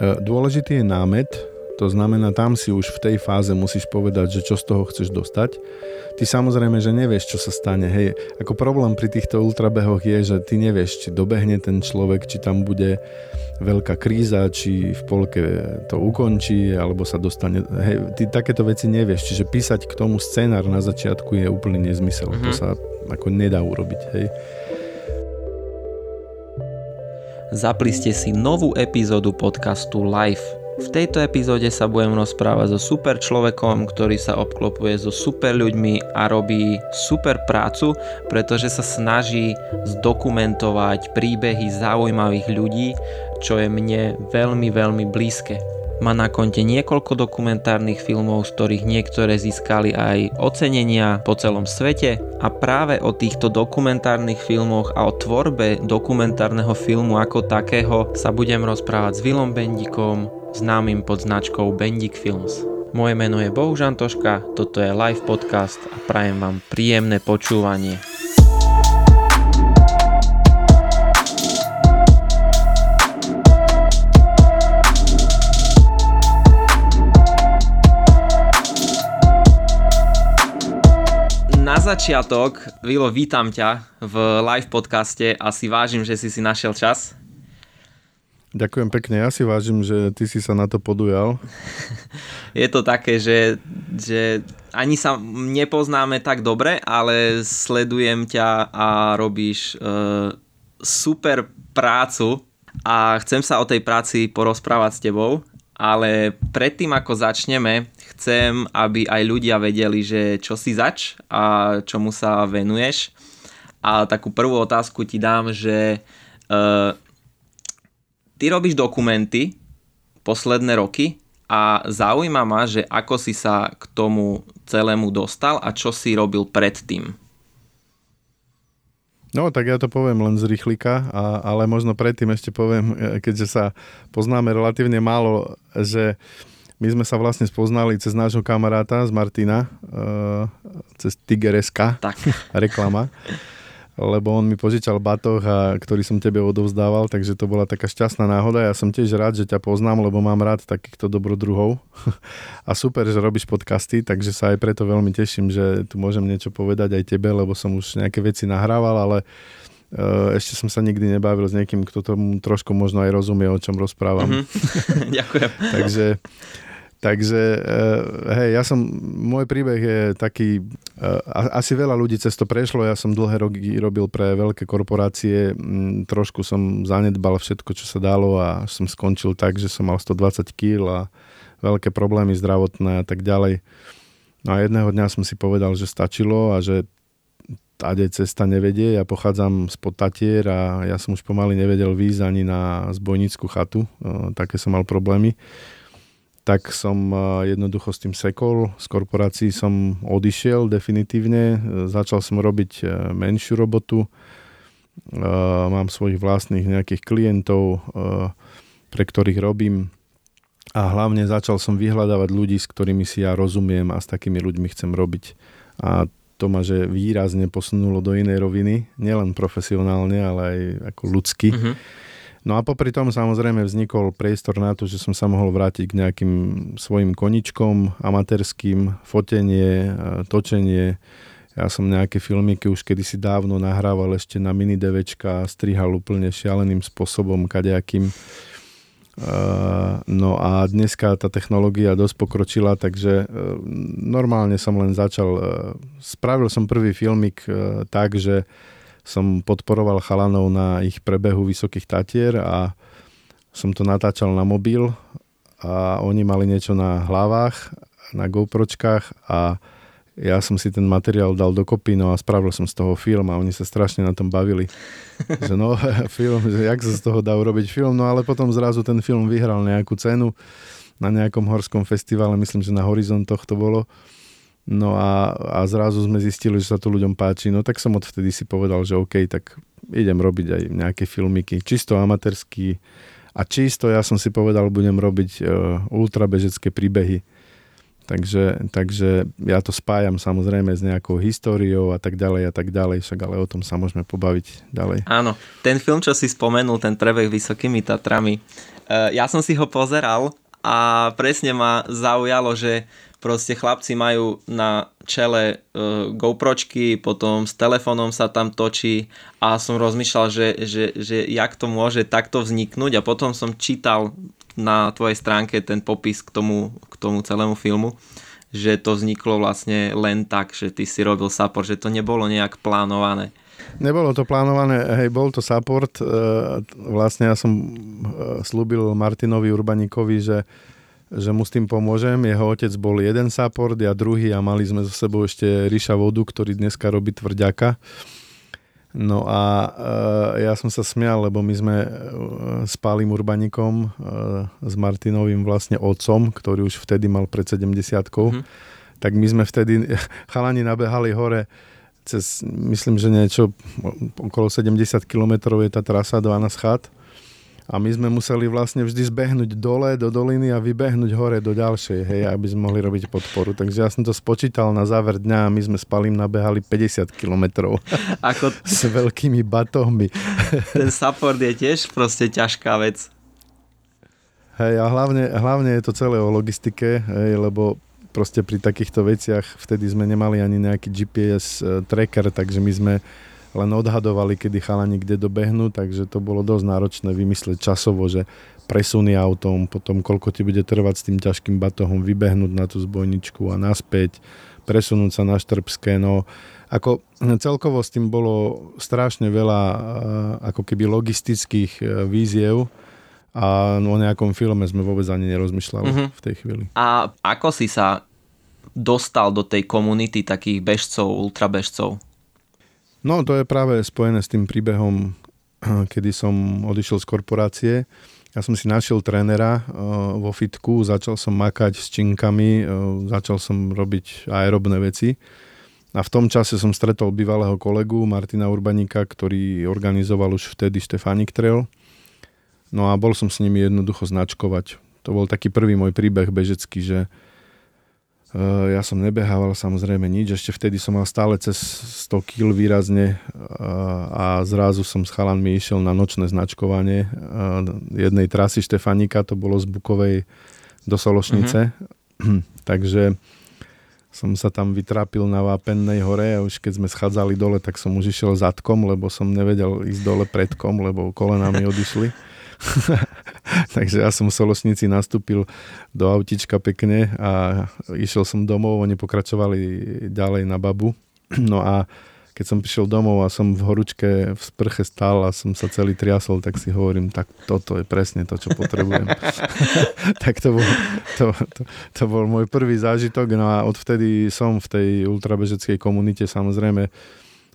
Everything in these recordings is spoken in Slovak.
dôležitý je námet, to znamená, tam si už v tej fáze musíš povedať, že čo z toho chceš dostať. Ty samozrejme, že nevieš, čo sa stane. Hej, ako problém pri týchto ultrabehoch je, že ty nevieš, či dobehne ten človek, či tam bude veľká kríza, či v polke to ukončí, alebo sa dostane... Hej, ty takéto veci nevieš, čiže písať k tomu scenár na začiatku je úplný nezmysel. Mm-hmm. To mhm. sa ako nedá urobiť. Hej. Zapli ste si novú epizódu podcastu Life v tejto epizóde sa budem rozprávať so super človekom, ktorý sa obklopuje so super ľuďmi a robí super prácu, pretože sa snaží zdokumentovať príbehy zaujímavých ľudí, čo je mne veľmi, veľmi blízke. Má na konte niekoľko dokumentárnych filmov, z ktorých niektoré získali aj ocenenia po celom svete a práve o týchto dokumentárnych filmoch a o tvorbe dokumentárneho filmu ako takého sa budem rozprávať s Vilom Bendikom, známym pod značkou Bendik Films. Moje meno je Bohužan Toška, toto je live podcast a prajem vám príjemné počúvanie. Začiatok, Vilo, vítam ťa v live podcaste a si vážim, že si si našiel čas. Ďakujem pekne, ja si vážim, že ty si sa na to podujal. Je to také, že, že ani sa nepoznáme tak dobre, ale sledujem ťa a robíš uh, super prácu a chcem sa o tej práci porozprávať s tebou, ale predtým ako začneme, chcem, aby aj ľudia vedeli, že čo si zač a čomu sa venuješ. A takú prvú otázku ti dám, že uh, ty robíš dokumenty posledné roky a zaujíma ma, že ako si sa k tomu celému dostal a čo si robil predtým. No, tak ja to poviem len z rýchlika, a, ale možno predtým ešte poviem, e, keďže sa poznáme relatívne málo, že my sme sa vlastne spoznali cez nášho kamaráta z Martina, uh, cez Tigereska, tak. reklama lebo on mi požičal batoh, a, ktorý som tebe odovzdával, takže to bola taká šťastná náhoda. Ja som tiež rád, že ťa poznám, lebo mám rád takýchto dobrodruhov. a super, že robíš podcasty, takže sa aj preto veľmi teším, že tu môžem niečo povedať aj tebe, lebo som už nejaké veci nahrával, ale e, ešte som sa nikdy nebavil s niekým, kto tomu trošku možno aj rozumie, o čom rozprávam. Mm-hmm. Ďakujem. takže Takže eh, hej, ja som, môj príbeh je taký, eh, asi veľa ľudí cez to prešlo, ja som dlhé roky robil pre veľké korporácie, mm, trošku som zanedbal všetko, čo sa dalo a som skončil tak, že som mal 120 kg a veľké problémy zdravotné a tak ďalej. No a jedného dňa som si povedal, že stačilo a že táde cesta nevedie. Ja pochádzam z Tatier a ja som už pomaly nevedel výjsť ani na zbojnickú chatu. Eh, také som mal problémy tak som eh, jednoducho s tým sekol. Z korporácií som odišiel definitívne. Začal som robiť eh, menšiu robotu. Mám svojich vlastných nejakých klientov, pre ktorých robím. A hlavne začal som vyhľadávať ľudí, s ktorými si ja rozumiem a s takými ľuďmi chcem robiť. A to ma že výrazne posunulo do inej roviny, nielen profesionálne, ale aj ako ľudsky. Mm-hmm No a popri tom samozrejme vznikol priestor na to, že som sa mohol vrátiť k nejakým svojim koničkom amatérským, fotenie, točenie. Ja som nejaké filmiky už kedysi dávno nahrával ešte na mini DVčka a strihal úplne šialeným spôsobom, kadejakým. No a dneska tá technológia dosť pokročila, takže e, normálne som len začal, e, spravil som prvý filmik e, tak, že som podporoval chalanov na ich prebehu Vysokých Tatier a som to natáčal na mobil a oni mali niečo na hlavách, na GoPročkách a ja som si ten materiál dal dokopy, no a spravil som z toho film a oni sa strašne na tom bavili. že no, film, že jak sa z toho dá urobiť film, no ale potom zrazu ten film vyhral nejakú cenu na nejakom horskom festivale, myslím, že na Horizontoch to bolo. No a, a zrazu sme zistili, že sa to ľuďom páči. No tak som odvtedy si povedal, že OK, tak idem robiť aj nejaké filmiky. Čisto amatérsky a čisto ja som si povedal, budem robiť uh, ultrabežecké príbehy. Takže, takže ja to spájam samozrejme s nejakou históriou a tak ďalej a tak ďalej, však ale o tom sa môžeme pobaviť ďalej. Áno, ten film, čo si spomenul, ten prebeh Vysokými Tatrami, ja som si ho pozeral a presne ma zaujalo, že proste chlapci majú na čele uh, GoPročky, potom s telefónom sa tam točí a som rozmýšľal, že, že, že jak to môže takto vzniknúť a potom som čítal na tvojej stránke ten popis k tomu, k tomu celému filmu, že to vzniklo vlastne len tak, že ty si robil support, že to nebolo nejak plánované. Nebolo to plánované, hej, bol to support. E, vlastne ja som e, slúbil Martinovi Urbaníkovi, že že mu s tým pomôžem. Jeho otec bol jeden support, ja druhý a mali sme so sebou ešte Ríša Vodu, ktorý dneska robí tvrďaka. No a e, ja som sa smial, lebo my sme e, s Pálim Urbanikom, e, s Martinovým vlastne otcom, ktorý už vtedy mal pred 70 mm-hmm. tak my sme vtedy, chalani nabehali hore cez, myslím, že niečo okolo 70 km je tá trasa 12 chat a my sme museli vlastne vždy zbehnúť dole do doliny a vybehnúť hore do ďalšej, hej, aby sme mohli robiť podporu. Takže ja som to spočítal na záver dňa a my sme s Palím nabehali 50 kilometrov Ako... s veľkými batohmi. Ten support je tiež proste ťažká vec. Hej, a hlavne, hlavne je to celé o logistike, hej, lebo proste pri takýchto veciach vtedy sme nemali ani nejaký GPS eh, tracker, takže my sme len odhadovali, kedy chalani kde dobehnú, takže to bolo dosť náročné vymysleť časovo, že presuny autom, potom koľko ti bude trvať s tým ťažkým batohom vybehnúť na tú zbojničku a naspäť, presunúť sa na Štrbské, no ako celkovo s tým bolo strašne veľa ako keby logistických e, víziev a o nejakom filme sme vôbec ani nerozmýšľali uh-huh. v tej chvíli. A ako si sa dostal do tej komunity takých bežcov, ultrabežcov? No to je práve spojené s tým príbehom, kedy som odišiel z korporácie. Ja som si našiel trénera eh, vo fitku, začal som makať s činkami, eh, začal som robiť aerobné veci. A v tom čase som stretol bývalého kolegu Martina Urbanika, ktorý organizoval už vtedy Stefánik Trail. No a bol som s nimi jednoducho značkovať. To bol taký prvý môj príbeh bežecký, že ja som nebehával samozrejme nič, ešte vtedy som mal stále cez 100 kg výrazne eh, a zrazu som s chalanmi išiel na nočné značkovanie eh, jednej trasy Štefanika, to bolo z Bukovej do Sološnice, mm-hmm. takže som sa tam vytrápil na Vápennej hore a už keď sme schádzali dole, tak som už išiel zadkom, lebo som nevedel ísť dole predkom, lebo kolena mi odišli. Takže ja som v Solosnici nastúpil do autička pekne a išiel som domov, oni pokračovali ďalej na babu. No a keď som prišiel domov a som v horúčke v sprche stál a som sa celý triasol, tak si hovorím, tak toto je presne to, čo potrebujem. tak to bol, to, to, to bol môj prvý zážitok, no a odvtedy som v tej ultrabežeckej komunite samozrejme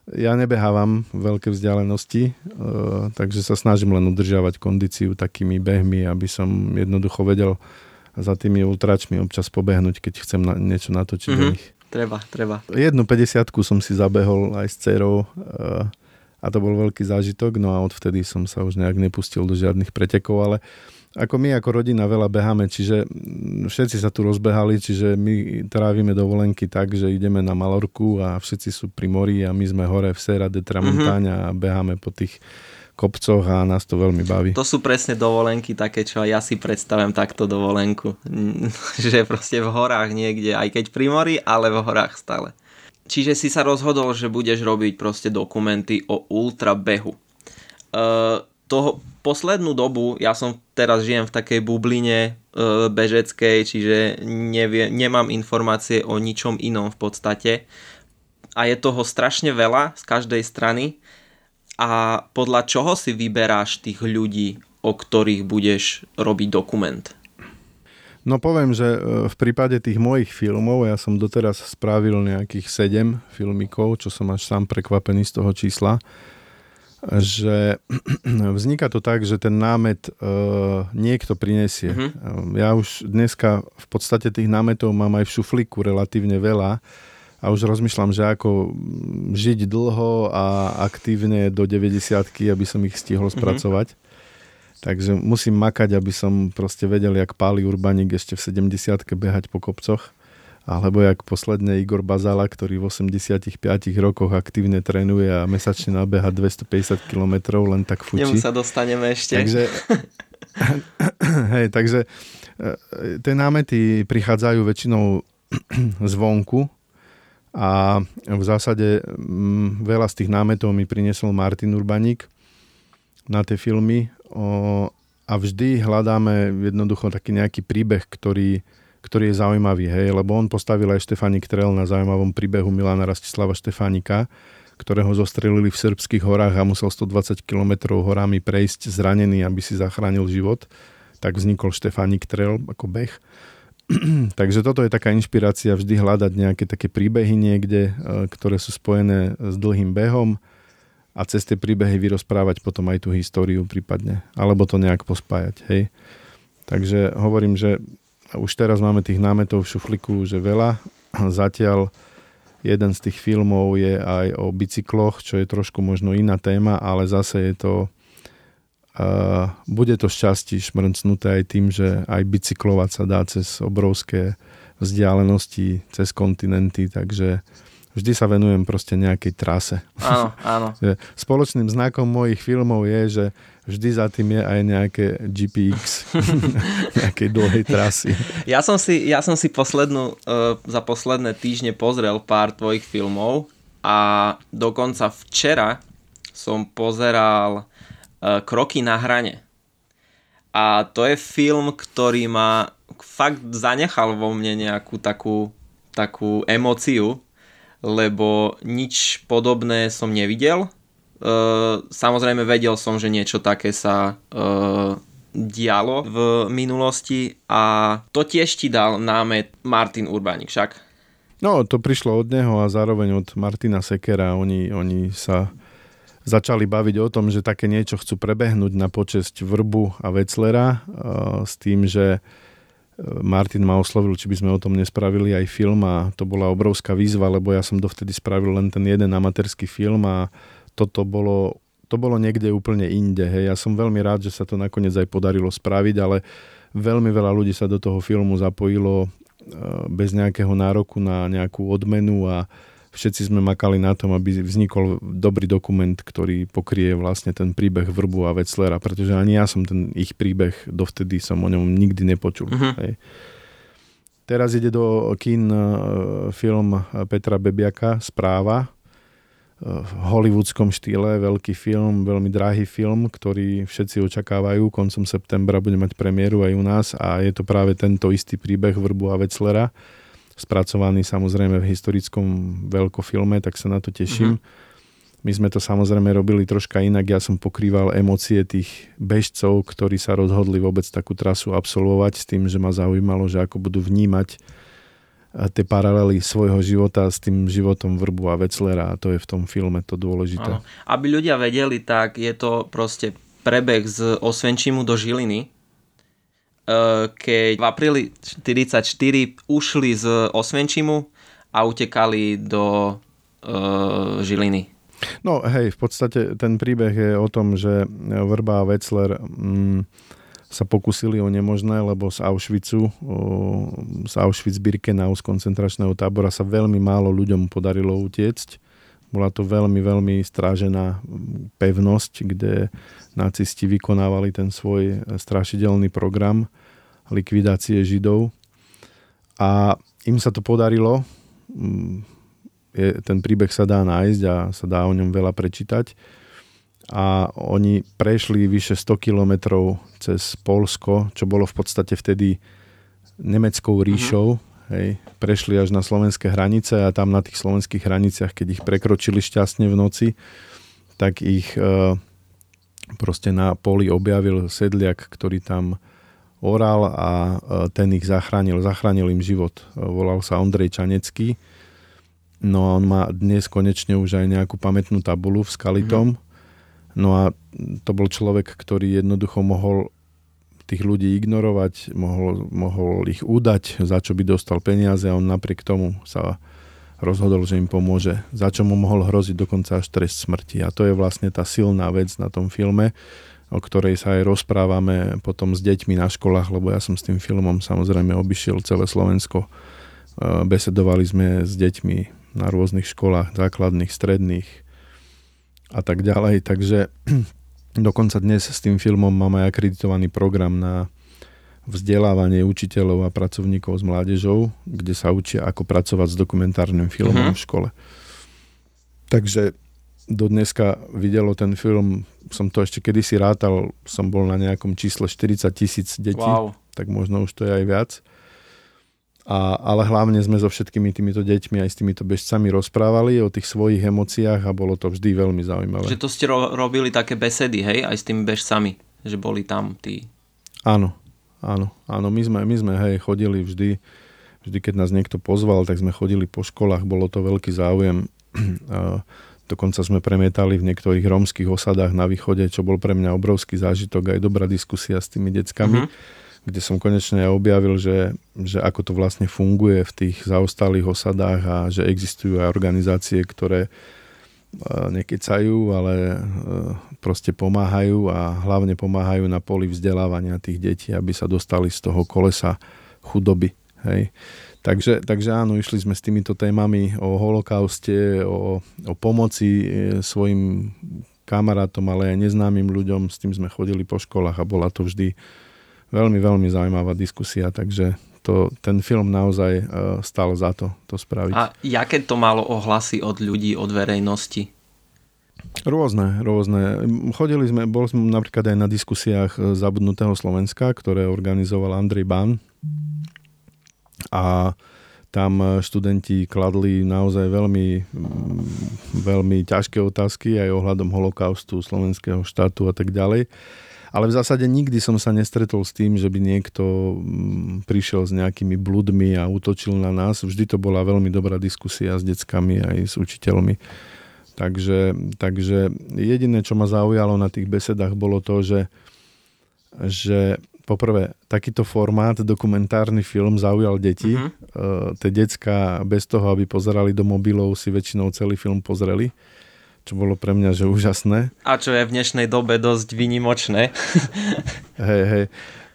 ja nebehávam veľké vzdialenosti, e, takže sa snažím len udržiavať kondíciu takými behmi, aby som jednoducho vedel za tými ultračmi občas pobehnúť, keď chcem na, niečo natočiť mm-hmm. nich. Treba, treba. Jednu 50 som si zabehol aj s cerou e, a to bol veľký zážitok, no a odvtedy som sa už nejak nepustil do žiadnych pretekov, ale ako my ako rodina veľa beháme, čiže všetci sa tu rozbehali, čiže my trávime dovolenky tak, že ideme na Malorku a všetci sú pri mori a my sme hore v Serra de Tramontagne mm-hmm. a beháme po tých kopcoch a nás to veľmi baví. To sú presne dovolenky také, čo ja si predstavím takto dovolenku. že proste v horách niekde, aj keď pri mori, ale v horách stále. Čiže si sa rozhodol, že budeš robiť proste dokumenty o ultrabehu. Uh, toho, poslednú dobu, ja som teraz žijem v takej bubline e, bežeckej, čiže nevie, nemám informácie o ničom inom v podstate. A je toho strašne veľa z každej strany. A podľa čoho si vyberáš tých ľudí, o ktorých budeš robiť dokument? No poviem, že e, v prípade tých mojich filmov, ja som doteraz spravil nejakých 7 filmikov, čo som až sám prekvapený z toho čísla že vzniká to tak, že ten námet uh, niekto prinesie. Uh-huh. Ja už dneska v podstate tých námetov mám aj v šuflíku relatívne veľa a už rozmýšľam, že ako žiť dlho a aktívne do 90 aby som ich stihol mhm. spracovať. Uh-huh. Takže musím makať, aby som proste vedel, jak páli urbaník ešte v 70 behať po kopcoch alebo jak posledne Igor Bazala, ktorý v 85 rokoch aktívne trénuje a mesačne nabeha 250 km len tak fučí. Nemu sa dostaneme ešte. Takže, Hej, takže e, tie námety prichádzajú väčšinou zvonku a v zásade m, veľa z tých námetov mi priniesol Martin Urbaník na tie filmy o, a vždy hľadáme jednoducho taký nejaký príbeh, ktorý, ktorý je zaujímavý, hej, lebo on postavil aj Štefánik Trel na zaujímavom príbehu Milana Rastislava Štefánika, ktorého zostrelili v srbských horách a musel 120 km horami prejsť zranený, aby si zachránil život. Tak vznikol Štefánik Trel ako beh. Takže toto je taká inšpirácia vždy hľadať nejaké také príbehy niekde, e, ktoré sú spojené s dlhým behom a cez tie príbehy vyrozprávať potom aj tú históriu prípadne, alebo to nejak pospájať, hej. Takže hovorím, že už teraz máme tých námetov v šufliku, že veľa. Zatiaľ jeden z tých filmov je aj o bicykloch, čo je trošku možno iná téma, ale zase je to Uh, bude to šťastí šmrncnuté aj tým, že aj bicyklovať sa dá cez obrovské vzdialenosti, cez kontinenty, takže vždy sa venujem proste nejakej trase. Áno, áno. Spoločným znakom mojich filmov je, že vždy za tým je aj nejaké GPX nejakej dlhej trasy. Ja som si, ja som si poslednú, uh, za posledné týždne pozrel pár tvojich filmov a dokonca včera som pozeral Eh, kroky na hrane. A to je film, ktorý ma fakt zanechal vo mne nejakú takú, takú emóciu, lebo nič podobné som nevidel. Uh, samozrejme vedel som, že niečo také sa uh, dialo v minulosti a to tiež ti dal námet Martin Urbanik však. No, to prišlo od neho a zároveň od Martina Sekera. Oni, oni sa začali baviť o tom, že také niečo chcú prebehnúť na počesť Vrbu a Veclera eh, s tým, že Martin ma oslovil, či by sme o tom nespravili aj film a to bola obrovská výzva, lebo ja som dovtedy spravil len ten jeden amatérský film a toto bolo, to bolo niekde úplne inde. Hej. Ja som veľmi rád, že sa to nakoniec aj podarilo spraviť, ale veľmi veľa ľudí sa do toho filmu zapojilo eh, bez nejakého nároku na nejakú odmenu a všetci sme makali na tom, aby vznikol dobrý dokument, ktorý pokrie vlastne ten príbeh Vrbu a Veclera, pretože ani ja som ten ich príbeh dovtedy som o ňom nikdy nepočul. Uh-huh. Hej. Teraz ide do kín e, film Petra Bebiaka Správa v hollywoodskom štýle, veľký film, veľmi drahý film, ktorý všetci očakávajú. Koncom septembra bude mať premiéru aj u nás a je to práve tento istý príbeh Vrbu a Veclera spracovaný samozrejme v historickom veľkofilme, tak sa na to teším. Uh-huh. My sme to samozrejme robili troška inak. Ja som pokrýval emócie tých bežcov, ktorí sa rozhodli vôbec takú trasu absolvovať s tým, že ma zaujímalo, že ako budú vnímať tie paralely svojho života s tým životom Vrbu a Veclera a to je v tom filme to dôležité. Ano. Aby ľudia vedeli, tak je to proste prebeh z Osvenčimu do Žiliny, Eh, keď v apríli 1944 ušli z Osvenčimu a utekali do uh, Žiliny. No hej, v podstate ten príbeh je o tom, že Vrba a Wetzler mm, sa pokusili o nemožné, lebo z Auschwitzu, z Auschwitz-Birkenau, z koncentračného tábora sa veľmi málo ľuďom podarilo utiecť. Bola to veľmi, veľmi strážená pevnosť, kde nacisti vykonávali ten svoj strašidelný program likvidácie Židov. A im sa to podarilo. Ten príbeh sa dá nájsť a sa dá o ňom veľa prečítať. A oni prešli vyše 100 kilometrov cez Polsko, čo bolo v podstate vtedy nemeckou mhm. ríšou. Uh-huh. Hej, prešli až na slovenské hranice a tam na tých slovenských hraniciach, keď ich prekročili šťastne v noci, tak ich e, proste na poli objavil sedliak, ktorý tam oral a e, ten ich zachránil, zachránil im život. E, volal sa Ondrej Čanecký. No a on má dnes konečne už aj nejakú pamätnú tabulu v Skalitom. Mm. No a to bol človek, ktorý jednoducho mohol tých ľudí ignorovať, mohol, mohol ich údať, za čo by dostal peniaze a on napriek tomu sa rozhodol, že im pomôže, za čo mu mohol hroziť dokonca až trest smrti. A to je vlastne tá silná vec na tom filme, o ktorej sa aj rozprávame potom s deťmi na školách, lebo ja som s tým filmom samozrejme obišiel celé Slovensko. E, besedovali sme s deťmi na rôznych školách, základných, stredných a tak ďalej. Takže Dokonca dnes s tým filmom mám aj akreditovaný program na vzdelávanie učiteľov a pracovníkov s mládežou, kde sa učia, ako pracovať s dokumentárnym filmom uh-huh. v škole. Takže do dneska videlo ten film, som to ešte kedysi rátal, som bol na nejakom čísle 40 tisíc detí, wow. tak možno už to je aj viac. A, ale hlavne sme so všetkými týmito deťmi aj s týmito bežcami rozprávali o tých svojich emóciách a bolo to vždy veľmi zaujímavé. Že to ste ro- robili také besedy, hej, aj s tými bežcami, že boli tam tí. Áno, áno, áno, my sme, my sme hej, chodili vždy, vždy keď nás niekto pozval, tak sme chodili po školách, bolo to veľký záujem. Dokonca sme premietali v niektorých rómskych osadách na východe, čo bol pre mňa obrovský zážitok, aj dobrá diskusia s tými deckami. Mm-hmm kde som konečne objavil, že, že ako to vlastne funguje v tých zaostalých osadách a že existujú aj organizácie, ktoré e, nekecajú, ale e, proste pomáhajú a hlavne pomáhajú na poli vzdelávania tých detí, aby sa dostali z toho kolesa chudoby. Hej. Takže, takže áno, išli sme s týmito témami o holokauste, o, o pomoci e, svojim kamarátom, ale aj neznámym ľuďom, s tým sme chodili po školách a bola to vždy veľmi, veľmi zaujímavá diskusia, takže to, ten film naozaj uh, stal za to, to spraviť. A jaké to malo ohlasy od ľudí, od verejnosti? Rôzne, rôzne. Chodili sme, boli sme napríklad aj na diskusiách e, Zabudnutého Slovenska, ktoré organizoval Andrej Ban. A tam e, študenti kladli naozaj veľmi, veľmi ťažké otázky aj ohľadom holokaustu slovenského štátu a tak ďalej. Ale v zásade nikdy som sa nestretol s tým, že by niekto mm, prišiel s nejakými bludmi a útočil na nás. Vždy to bola veľmi dobrá diskusia s deckami aj s učiteľmi. Takže, takže jediné, čo ma zaujalo na tých besedách, bolo to, že, že poprvé, takýto formát, dokumentárny film zaujal deti. Uh-huh. Uh, tie decka bez toho, aby pozerali do mobilov, si väčšinou celý film pozreli čo bolo pre mňa že úžasné. A čo je v dnešnej dobe dosť vynimočné. hej, hej.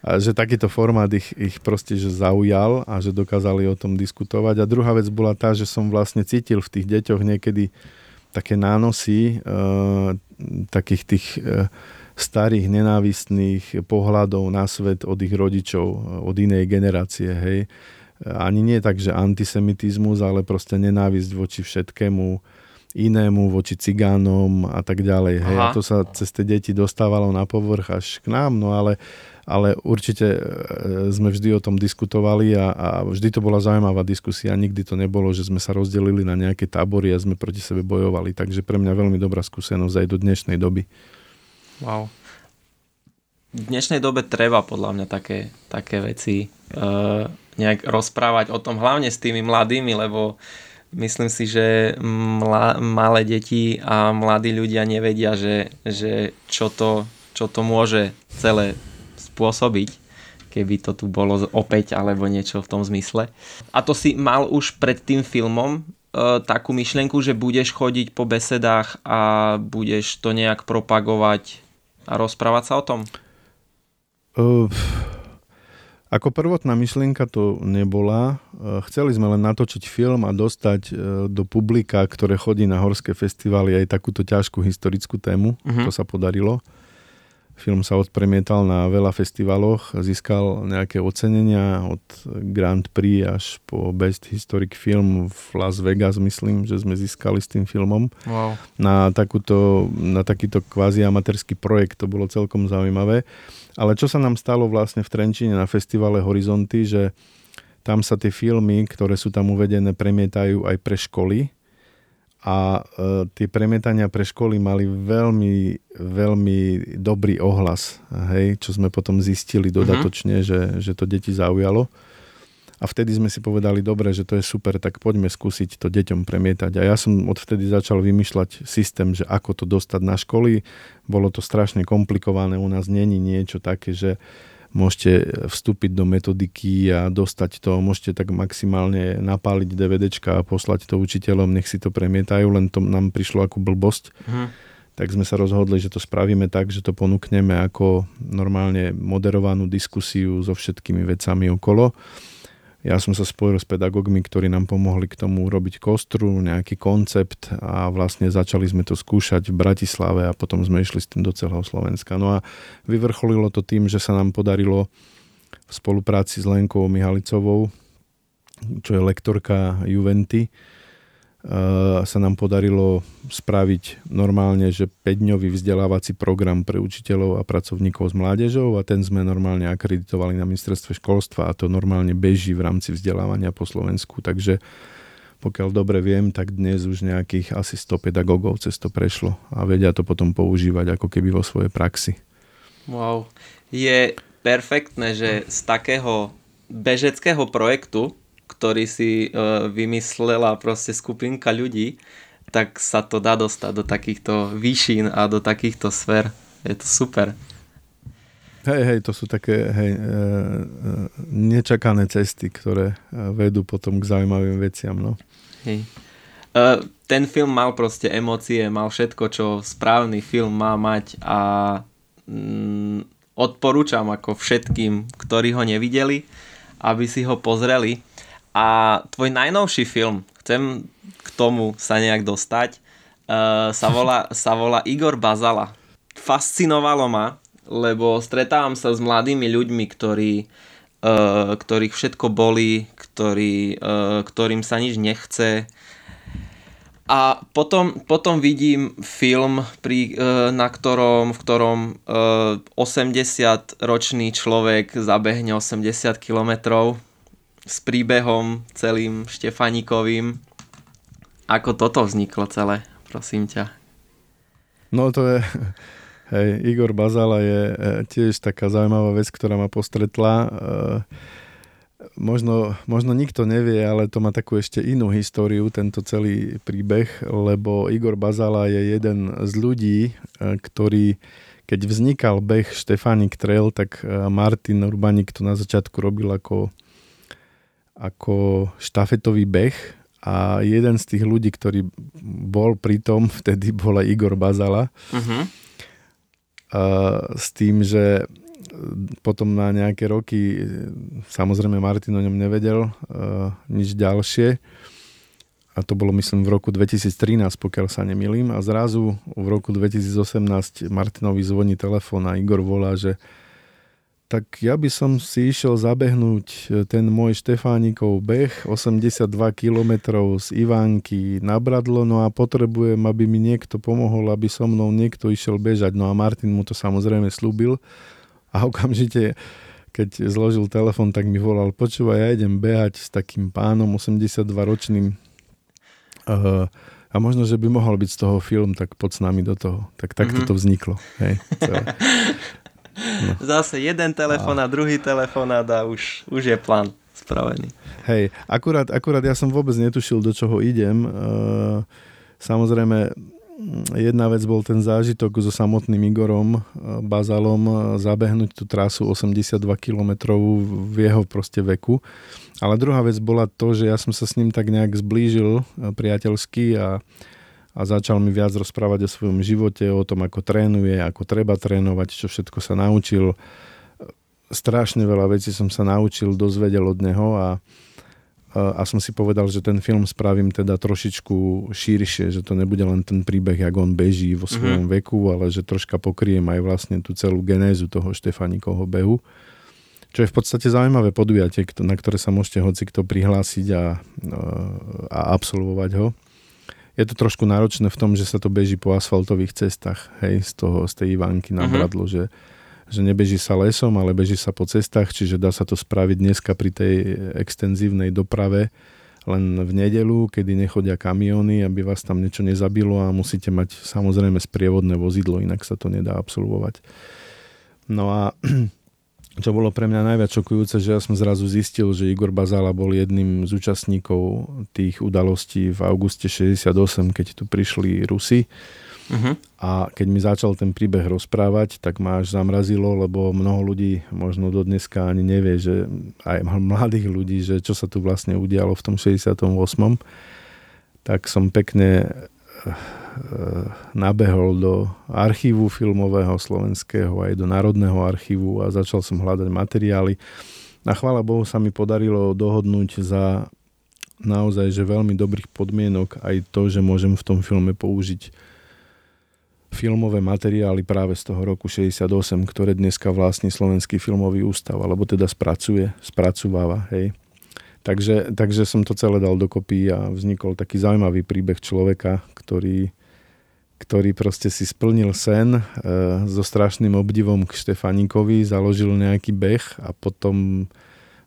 A že takýto formát ich, ich proste že zaujal a že dokázali o tom diskutovať. A druhá vec bola tá, že som vlastne cítil v tých deťoch niekedy také nánosy e, takých tých e, starých nenávistných pohľadov na svet od ich rodičov, od inej generácie, hej. Ani nie tak, že antisemitizmus, ale proste nenávisť voči všetkému, inému, voči cigánom a tak ďalej. Hej. A to sa cez tie deti dostávalo na povrch až k nám, no ale, ale určite e, sme vždy o tom diskutovali a, a vždy to bola zaujímavá diskusia. Nikdy to nebolo, že sme sa rozdelili na nejaké tábory a sme proti sebe bojovali. Takže pre mňa veľmi dobrá skúsenosť aj do dnešnej doby. Wow. V dnešnej dobe treba podľa mňa také, také veci uh, nejak rozprávať o tom, hlavne s tými mladými, lebo uh, Myslím si, že mla, malé deti a mladí ľudia nevedia, že, že čo, to, čo to môže celé spôsobiť, keby to tu bolo opäť alebo niečo v tom zmysle. A to si mal už pred tým filmom e, takú myšlienku, že budeš chodiť po besedách a budeš to nejak propagovať a rozprávať sa o tom? Uh, ako prvotná myšlienka to nebola. E, chceli sme len natočiť film a dostať e, do publika, ktoré chodí na horské festivály, aj takúto ťažkú historickú tému. Uh-huh. To sa podarilo. Film sa odpremietal na veľa festivaloch, získal nejaké ocenenia od Grand Prix až po Best Historic Film v Las Vegas, myslím, že sme získali s tým filmom. Wow. Na, takúto, na takýto kvázi amatérský projekt to bolo celkom zaujímavé. Ale čo sa nám stalo vlastne v Trenčine na festivale Horizonty, že tam sa tie filmy, ktoré sú tam uvedené, premietajú aj pre školy a e, tie premietania pre školy mali veľmi, veľmi dobrý ohlas, hej, čo sme potom zistili mhm. dodatočne, uh-huh. že, že to deti zaujalo. A vtedy sme si povedali, dobre, že to je super, tak poďme skúsiť to deťom premietať. A ja som odvtedy začal vymýšľať systém, že ako to dostať na školy. Bolo to strašne komplikované, u nás není niečo také, že môžete vstúpiť do metodiky a dostať to, môžete tak maximálne napáliť DVDčka a poslať to učiteľom, nech si to premietajú, len to nám prišlo ako blbosť. Uh-huh. Tak sme sa rozhodli, že to spravíme tak, že to ponúkneme ako normálne moderovanú diskusiu so všetkými vecami okolo Ja som sa spojil s pedagógmi, ktorí nám pomohli k tomu robiť kostru, nejaký koncept a vlastne začali sme to skúšať v Bratislave a potom sme išli s tým do celého Slovenska. No a vyvrcholilo to tým, že sa nám podarilo v spolupráci s Lenkou Mihalicovou, čo je lektorka Juventy, sa nám podarilo spraviť normálne, že 5-dňový vzdelávací program pre učiteľov a pracovníkov s mládežou a ten sme normálne akreditovali na ministerstve školstva a to normálne beží v rámci vzdelávania po Slovensku. Takže pokiaľ dobre viem, tak dnes už nejakých asi 100 pedagógov cez to prešlo a vedia to potom používať ako keby vo svojej praxi. Wow. Je perfektné, že z takého bežeckého projektu ktorý si uh, vymyslela proste skupinka ľudí, tak sa to dá dostať do takýchto výšin a do takýchto sfér. Je to super. Hej, hej, to sú také hej, e, e, nečakané cesty, ktoré e, vedú potom k zaujímavým veciam. No. Hej. E, ten film mal proste emócie, mal všetko, čo správny film má mať a mm, odporúčam ako všetkým, ktorí ho nevideli, aby si ho pozreli. A tvoj najnovší film, chcem k tomu sa nejak dostať, uh, sa, volá, sa volá Igor Bazala. Fascinovalo ma, lebo stretávam sa s mladými ľuďmi, ktorí, uh, ktorých všetko boli, ktorý, uh, ktorým sa nič nechce. A potom, potom vidím film, pri, na ktorom, v ktorom 80-ročný človek zabehne 80 kilometrov s príbehom celým Štefanikovým. Ako toto vzniklo celé, prosím ťa? No to je... Hej, Igor Bazala je e, tiež taká zaujímavá vec, ktorá ma postretla. E, možno, možno nikto nevie, ale to má takú ešte inú históriu, tento celý príbeh, lebo Igor Bazala je jeden z ľudí, e, ktorý keď vznikal beh Štefánik Trail, tak Martin Urbanik to na začiatku robil ako ako štafetový beh a jeden z tých ľudí, ktorý bol pri tom, vtedy bola Igor Bazala. Uh-huh. A s tým, že potom na nejaké roky, samozrejme Martin o ňom nevedel uh, nič ďalšie. A to bolo myslím v roku 2013, pokiaľ sa nemilím. A zrazu v roku 2018 Martinovi zvoní telefón a Igor volá, že tak ja by som si išiel zabehnúť e, ten môj Štefánikov beh 82 km z Ivánky na Bradlo, no a potrebujem, aby mi niekto pomohol, aby so mnou niekto išiel bežať. No a Martin mu to samozrejme slúbil a okamžite keď zložil telefon, tak mi volal, počúvaj, ja idem behať s takým pánom 82 ročným uh, a možno, že by mohol byť z toho film, tak poď s nami do toho. Tak takto mm-hmm. to vzniklo. Hej, No. Zase jeden telefón a druhý telefonát a už, už je plán spravený. Hej, akurát, akurát ja som vôbec netušil, do čoho idem. Samozrejme, jedna vec bol ten zážitok so samotným Igorom Bazalom zabehnúť tú trasu 82 km v jeho proste veku. Ale druhá vec bola to, že ja som sa s ním tak nejak zblížil priateľsky a a začal mi viac rozprávať o svojom živote, o tom, ako trénuje, ako treba trénovať, čo všetko sa naučil. Strašne veľa vecí som sa naučil, dozvedel od neho a, a som si povedal, že ten film spravím teda trošičku širšie, že to nebude len ten príbeh, jak on beží vo svojom mm-hmm. veku, ale že troška pokriem aj vlastne tú celú genézu toho Štefanikovho behu. Čo je v podstate zaujímavé podujatie, na ktoré sa môžete hoci kto prihlásiť a, a absolvovať ho je to trošku náročné v tom, že sa to beží po asfaltových cestách, hej, z, toho, z tej Ivánky na uh-huh. Bradlo, že, že nebeží sa lesom, ale beží sa po cestách, čiže dá sa to spraviť dneska pri tej extenzívnej doprave len v nedelu, kedy nechodia kamióny, aby vás tam niečo nezabilo a musíte mať samozrejme sprievodné vozidlo, inak sa to nedá absolvovať. No a čo bolo pre mňa najviac šokujúce, že ja som zrazu zistil, že Igor Bazala bol jedným z účastníkov tých udalostí v auguste 68, keď tu prišli Rusi. Uh-huh. A keď mi začal ten príbeh rozprávať, tak ma až zamrazilo, lebo mnoho ľudí možno do dneska ani nevie, že aj mladých ľudí, že čo sa tu vlastne udialo v tom 68. Tak som pekne Eh, nabehol do archívu filmového slovenského aj do Národného archívu a začal som hľadať materiály. A chvála Bohu sa mi podarilo dohodnúť za naozaj že veľmi dobrých podmienok aj to, že môžem v tom filme použiť filmové materiály práve z toho roku 68, ktoré dneska vlastní Slovenský filmový ústav, alebo teda spracuje, spracováva, hej. Takže, takže som to celé dal dokopy a vznikol taký zaujímavý príbeh človeka, ktorý, ktorý proste si splnil sen e, so strašným obdivom k Štefanikovi, založil nejaký beh a potom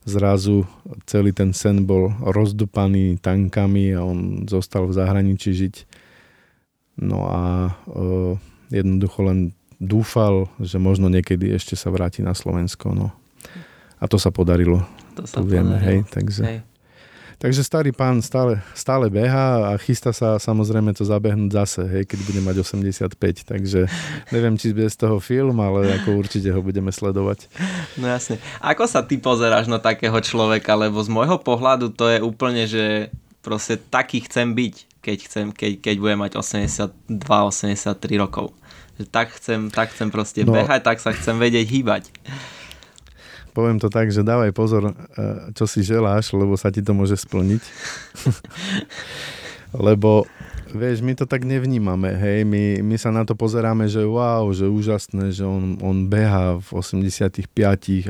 zrazu celý ten sen bol rozdupaný tankami a on zostal v zahraničí žiť. No a e, jednoducho len dúfal, že možno niekedy ešte sa vráti na Slovensko. No. A to sa podarilo to sa vieme, podarilo. hej, takže... Hej. Takže starý pán stále, stále beha a chystá sa samozrejme to zabehnúť zase, hej, keď bude mať 85. Takže neviem, či bez toho film, ale ako určite ho budeme sledovať. No jasne. Ako sa ty pozeráš na takého človeka? Lebo z môjho pohľadu to je úplne, že proste taký chcem byť, keď, chcem, keď, keď budem mať 82-83 rokov. Tak chcem, tak chcem proste no. behať, tak sa chcem vedieť hýbať poviem to tak, že dávaj pozor, e, čo si želáš, lebo sa ti to môže splniť. lebo vieš, my to tak nevnímame, hej, my, my sa na to pozeráme, že wow, že úžasné, že on, on beha v 85,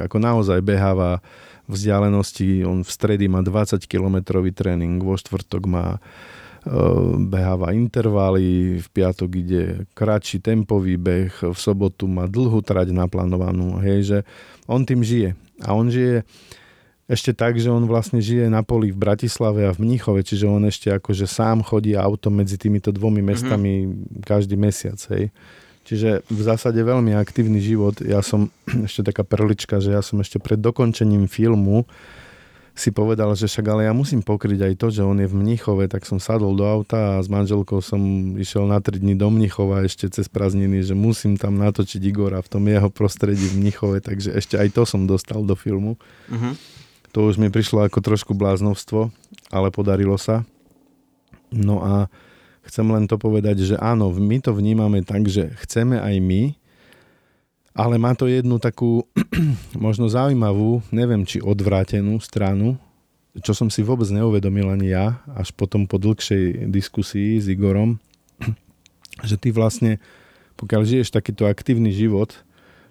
ako naozaj beháva vzdialenosti, on v stredy má 20 kilometrový tréning, vo štvrtok má beháva intervaly, v piatok ide kratší tempový beh, v sobotu má dlhú trať naplánovanú, hej, že on tým žije. A on žije ešte tak, že on vlastne žije na poli v Bratislave a v Mníchove, čiže on ešte akože sám chodí autom medzi týmito dvomi mestami mm-hmm. každý mesiac, hej. Čiže v zásade veľmi aktívny život. Ja som, ešte taká perlička, že ja som ešte pred dokončením filmu si povedal, že však ale ja musím pokryť aj to, že on je v Mnichove, tak som sadol do auta a s manželkou som išiel na 3 dní do Mnichova ešte cez prázdniny, že musím tam natočiť Igora v tom jeho prostredí v Mnichove, takže ešte aj to som dostal do filmu. Uh-huh. To už mi prišlo ako trošku bláznovstvo, ale podarilo sa. No a chcem len to povedať, že áno, my to vnímame tak, že chceme aj my, ale má to jednu takú možno zaujímavú, neviem či odvrátenú stranu, čo som si vôbec neuvedomil ani ja, až potom po dlhšej diskusii s Igorom, že ty vlastne, pokiaľ žiješ takýto aktívny život,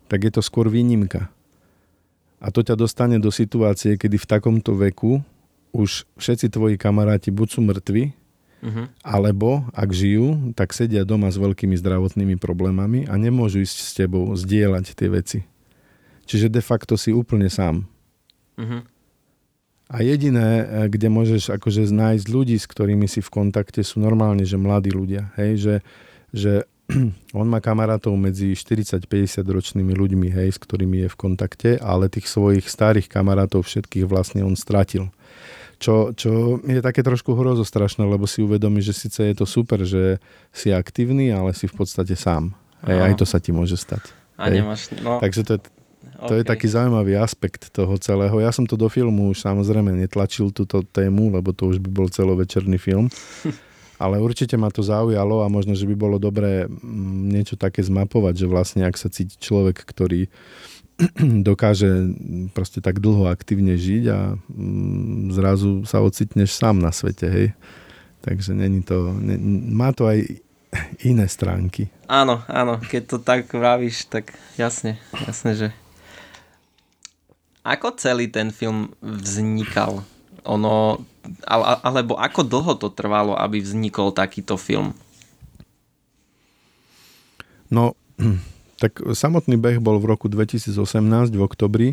tak je to skôr výnimka. A to ťa dostane do situácie, kedy v takomto veku už všetci tvoji kamaráti buď sú mŕtvi, Uh-huh. Alebo, ak žijú, tak sedia doma s veľkými zdravotnými problémami a nemôžu ísť s tebou zdieľať tie veci. Čiže de facto si úplne sám. Uh-huh. A jediné, eh, kde môžeš akože nájsť ľudí, s ktorými si v kontakte, sú normálne, že mladí ľudia. Hej, že, že on má kamarátov medzi 40-50 ročnými ľuďmi, hej, s ktorými je v kontakte, ale tých svojich starých kamarátov všetkých vlastne on stratil. Čo, čo je také trošku hrozostrašné, lebo si uvedomí, že síce je to super, že si aktívny, ale si v podstate sám. Hej, aj to sa ti môže stať. A hej. nemáš, no... Takže to je, to okay. je taký zaujímavý aspekt toho celého. Ja som to do filmu už samozrejme netlačil túto tému, lebo to už by bol celovečerný film. Ale určite ma to zaujalo a možno, že by bolo dobré mm, niečo také zmapovať, že vlastne ak sa cíti človek, ktorý dokáže proste tak dlho aktívne žiť a mm, zrazu sa ocitneš sám na svete, hej. Takže není to, ne, má to aj iné stránky. Áno, áno, keď to tak vravíš, tak jasne, jasne, že ako celý ten film vznikal? Ono, alebo ako dlho to trvalo, aby vznikol takýto film? No, tak samotný beh bol v roku 2018 v oktobri.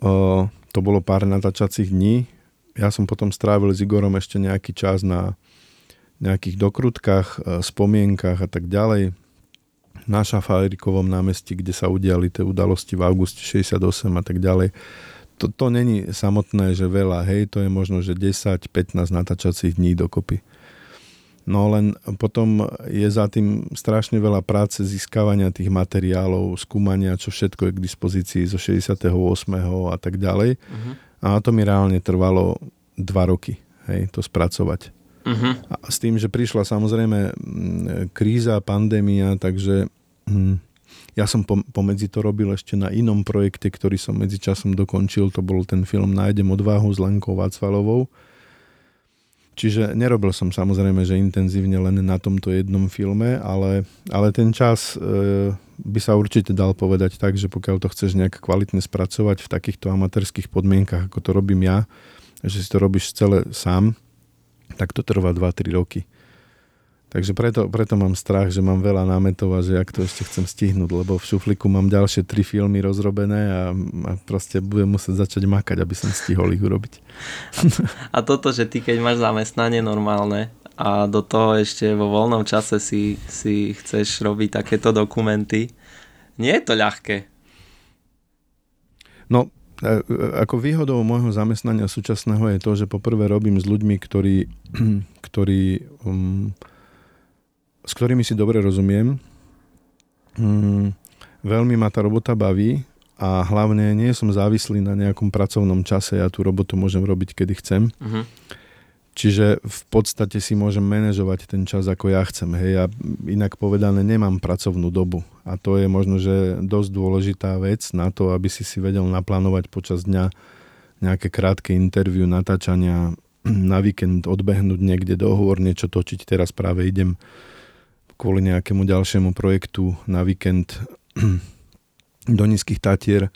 O, to bolo pár natáčacích dní. Ja som potom strávil s Igorom ešte nejaký čas na nejakých dokrutkách, e, spomienkach a tak ďalej. Na Šafárikovom námestí, kde sa udiali tie udalosti v auguste 68 a tak ďalej. To, to není samotné, že veľa, hej, to je možno, že 10-15 natáčacích dní dokopy. No len potom je za tým strašne veľa práce získavania tých materiálov, skúmania, čo všetko je k dispozícii zo 68. a tak ďalej. Uh-huh. A to mi reálne trvalo dva roky, hej, to spracovať. Uh-huh. A s tým, že prišla samozrejme kríza, pandémia, takže hm, Ja som pomedzi to robil ešte na inom projekte, ktorý som medzi časom dokončil. To bol ten film Nájdem odvahu s Lenkou Vácvalovou. Čiže nerobil som samozrejme, že intenzívne len na tomto jednom filme, ale, ale ten čas e, by sa určite dal povedať tak, že pokiaľ to chceš nejak kvalitne spracovať v takýchto amatérských podmienkach, ako to robím ja, že si to robíš celé sám, tak to trvá 2-3 roky. Takže preto, preto mám strach, že mám veľa námetov a že ak to ešte chcem stihnúť, lebo v šufliku mám ďalšie tri filmy rozrobené a, a proste budem musieť začať makať, aby som stihol ich urobiť. A, a toto, že ty keď máš zamestnanie normálne a do toho ešte vo voľnom čase si, si chceš robiť takéto dokumenty, nie je to ľahké. No, e, e, ako výhodou môjho zamestnania súčasného je to, že poprvé robím s ľuďmi, ktorí, ktorí um, s ktorými si dobre rozumiem. Mm, veľmi ma tá robota baví a hlavne nie som závislý na nejakom pracovnom čase. Ja tú robotu môžem robiť, kedy chcem. Uh-huh. Čiže v podstate si môžem manažovať ten čas, ako ja chcem. Hej, ja inak povedané nemám pracovnú dobu. A to je možno, že dosť dôležitá vec na to, aby si si vedel naplánovať počas dňa nejaké krátke interviu, natáčania, na víkend odbehnúť niekde do hôr, niečo točiť. Teraz práve idem kvôli nejakému ďalšiemu projektu na víkend do nízkych tatier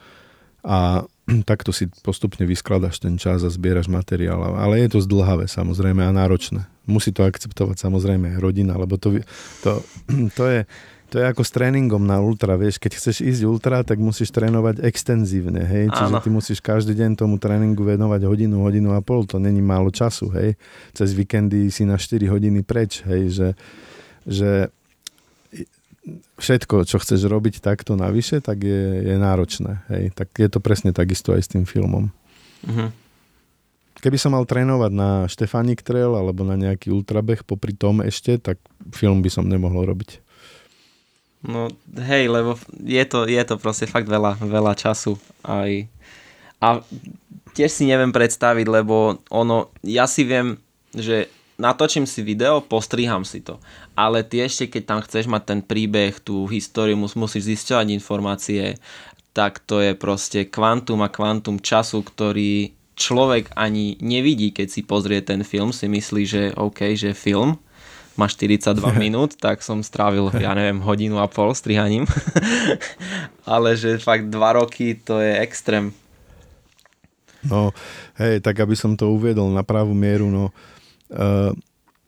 a takto si postupne vyskladaš ten čas a zbieraš materiál. Ale je to zdlhavé samozrejme a náročné. Musí to akceptovať samozrejme rodina, lebo to, to, to je to je ako s tréningom na ultra, vieš, keď chceš ísť ultra, tak musíš trénovať extenzívne, hej, čiže ty musíš každý deň tomu tréningu venovať hodinu, hodinu a pol, to není málo času, hej, cez víkendy si na 4 hodiny preč, hej, že, že všetko, čo chceš robiť takto navyše, tak je, je náročné. Hej. Tak je to presne takisto aj s tým filmom. Uh-huh. Keby som mal trénovať na Štefanik Trail alebo na nejaký ultrabeh popri tom ešte, tak film by som nemohol robiť. No hej, lebo je to, je to proste fakt veľa, veľa času aj. A tiež si neviem predstaviť, lebo ono, ja si viem, že natočím si video, postriham si to. Ale ty ešte, keď tam chceš mať ten príbeh, tú históriu, musíš zisťovať informácie, tak to je proste kvantum a kvantum času, ktorý človek ani nevidí, keď si pozrie ten film, si myslí, že OK, že film má 42 minút, tak som strávil, ja neviem, hodinu a pol strihaním. Ale že fakt dva roky, to je extrém. No, hej, tak aby som to uviedol na pravú mieru, no Eh,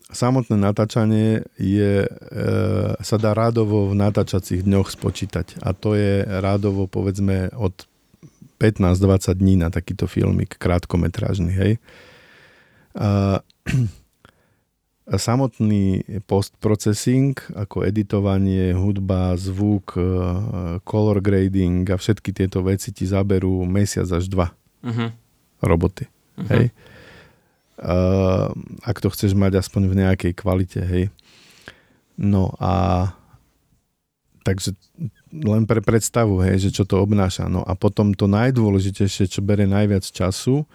samotné natáčanie je, eh, sa dá rádovo v natáčacích dňoch spočítať a to je rádovo povedzme od 15-20 dní na takýto filmik krátkometrážny, hej. A, a samotný post-processing, ako editovanie, hudba, zvuk, eh, color grading a všetky tieto veci ti zaberú mesiac až dva uh-huh. roboty. Uh-huh. Hej uh, ak to chceš mať aspoň v nejakej kvalite, hej. No a takže len pre predstavu, hej, že čo to obnáša. No a potom to najdôležitejšie, čo bere najviac času,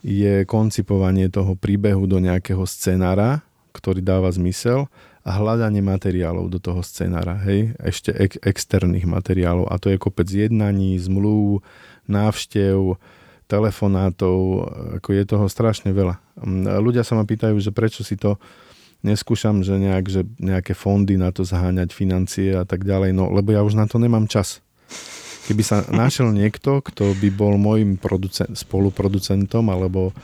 je koncipovanie toho príbehu do nejakého scenára, ktorý dáva zmysel a hľadanie materiálov do toho scenára, hej, ešte ek- externých materiálov a to je kopec jednaní, zmluv, návštev, telefonátov, ako je toho strašne veľa. Mm, ľudia sa ma pýtajú, že prečo si to neskúšam, že, nejak, že nejaké fondy na to zháňať, financie a tak ďalej, no lebo ja už na to nemám čas. Keby sa našiel niekto, kto by bol môjim producent, spoluproducentom alebo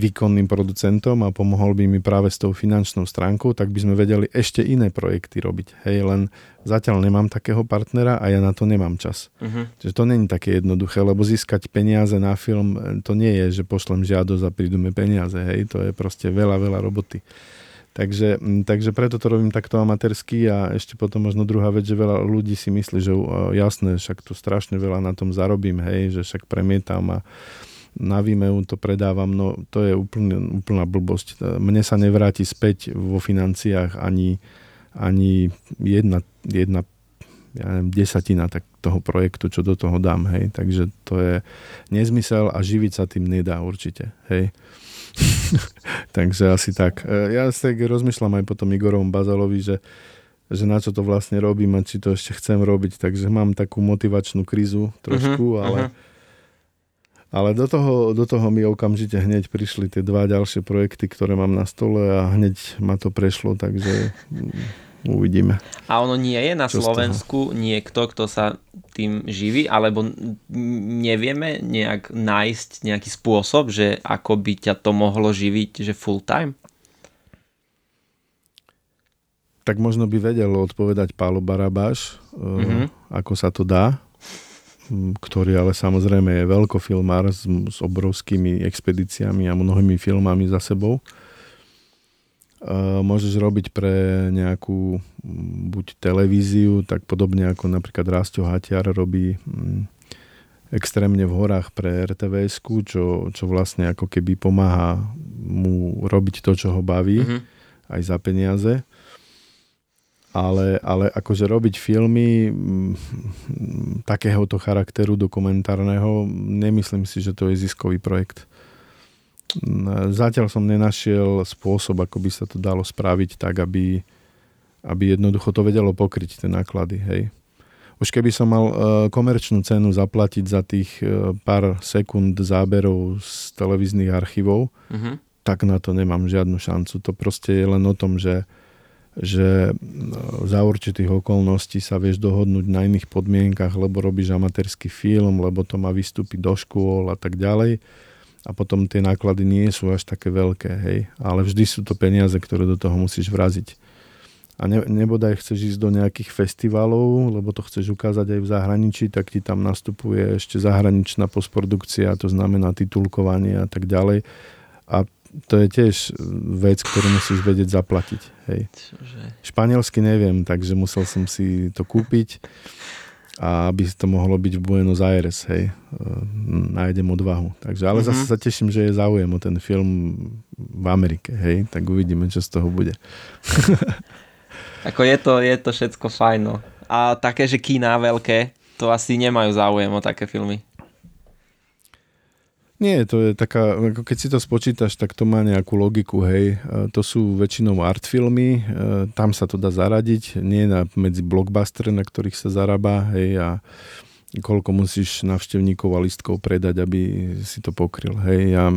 výkonným producentom a pomohol by mi práve s tou finančnou stránkou, tak by sme vedeli ešte iné projekty robiť. Hej, len zatiaľ nemám takého partnera a ja na to nemám čas. Uh-huh. Čiže to není také jednoduché, lebo získať peniaze na film, e, to nie je, že pošlem žiadosť a prídu mi peniaze. Hej, to je proste veľa, veľa roboty. Takže, takže preto to robím takto amatérsky a ešte potom možno druhá vec, že veľa ľudí si myslí, že jasné, však tu strašne veľa na tom zarobím, hej, že však premietam a na Vimeu to predávam, no to je úplne, úplná blbosť. Mne sa nevráti späť vo financiách ani, ani jedna, jedna ja neviem, desatina tak toho projektu, čo do toho dám, hej. Takže to je nezmysel a živiť sa tým nedá určite, hej. Takže asi tak. E, ja tak rozmýšľam aj potom Igorovom Bazalovi, že že na čo to vlastne robím a či to ešte chcem robiť. Takže mám takú motivačnú krízu trošku, uh-huh, ale, uh-huh. Ale do toho, do toho mi okamžite hneď prišli tie dva ďalšie projekty, ktoré mám na stole a hneď ma to prešlo, takže uvidíme. A ono nie je na Slovensku niekto, kto sa tým živí, alebo nevieme nejak nájsť nejaký spôsob, že ako by ťa to mohlo živiť, že full time? tak možno by vedel odpovedať Pálo Barabáš, mm-hmm. ako sa to dá, ktorý ale samozrejme je veľkofilmár s, s obrovskými expedíciami a mnohými filmami za sebou. Môžeš robiť pre nejakú buď televíziu, tak podobne ako napríklad Rastio Hatiar robí extrémne v horách pre rtvs čo, čo vlastne ako keby pomáha mu robiť to, čo ho baví, mm-hmm. aj za peniaze ale, ale akože robiť filmy m, mm, takéhoto charakteru dokumentárneho, nemyslím si, že to je ziskový projekt. Mm, zatiaľ som nenašiel spôsob, ako by sa to dalo spraviť tak, aby, aby jednoducho to vedelo pokryť tie náklady. Hej. Už keby som mal uh, komerčnú cenu zaplatiť za tých uh, pár sekúnd záberov z televíznych archívov, uh-huh. tak na to nemám žiadnu šancu. To proste je len o tom, že že no, za určitých okolností sa vieš dohodnúť na iných podmienkach, lebo robíš amatérsky film, lebo to má vystúpiť do škôl a tak ďalej. A potom tie náklady nie sú až také veľké, hej. Ale vždy sú to peniaze, ktoré do toho musíš vraziť. A ne, nebodaj chceš ísť do nejakých festivalov, lebo to chceš ukázať aj v zahraničí, tak ti tam nastupuje ešte zahraničná postprodukcia, to znamená titulkovanie a tak ďalej. A to je tiež vec, ktorú musíš vedieť zaplatiť. Hej. Čože? Španielsky neviem, takže musel som si to kúpiť a aby to mohlo byť v Buenos Aires, hej, e, nájdem odvahu. Takže, ale mm-hmm. zase sa teším, že je záujem o ten film v Amerike, hej, tak uvidíme, čo z toho bude. Ako je to, je to všetko fajn, no. A také, že kína veľké, to asi nemajú záujem o také filmy. Nie, to je taká, ako keď si to spočítaš, tak to má nejakú logiku, hej. To sú väčšinou art filmy, e, tam sa to dá zaradiť, nie na, medzi blockbuster, na ktorých sa zarába, hej, a koľko musíš navštevníkov a listkov predať, aby si to pokryl, hej. A,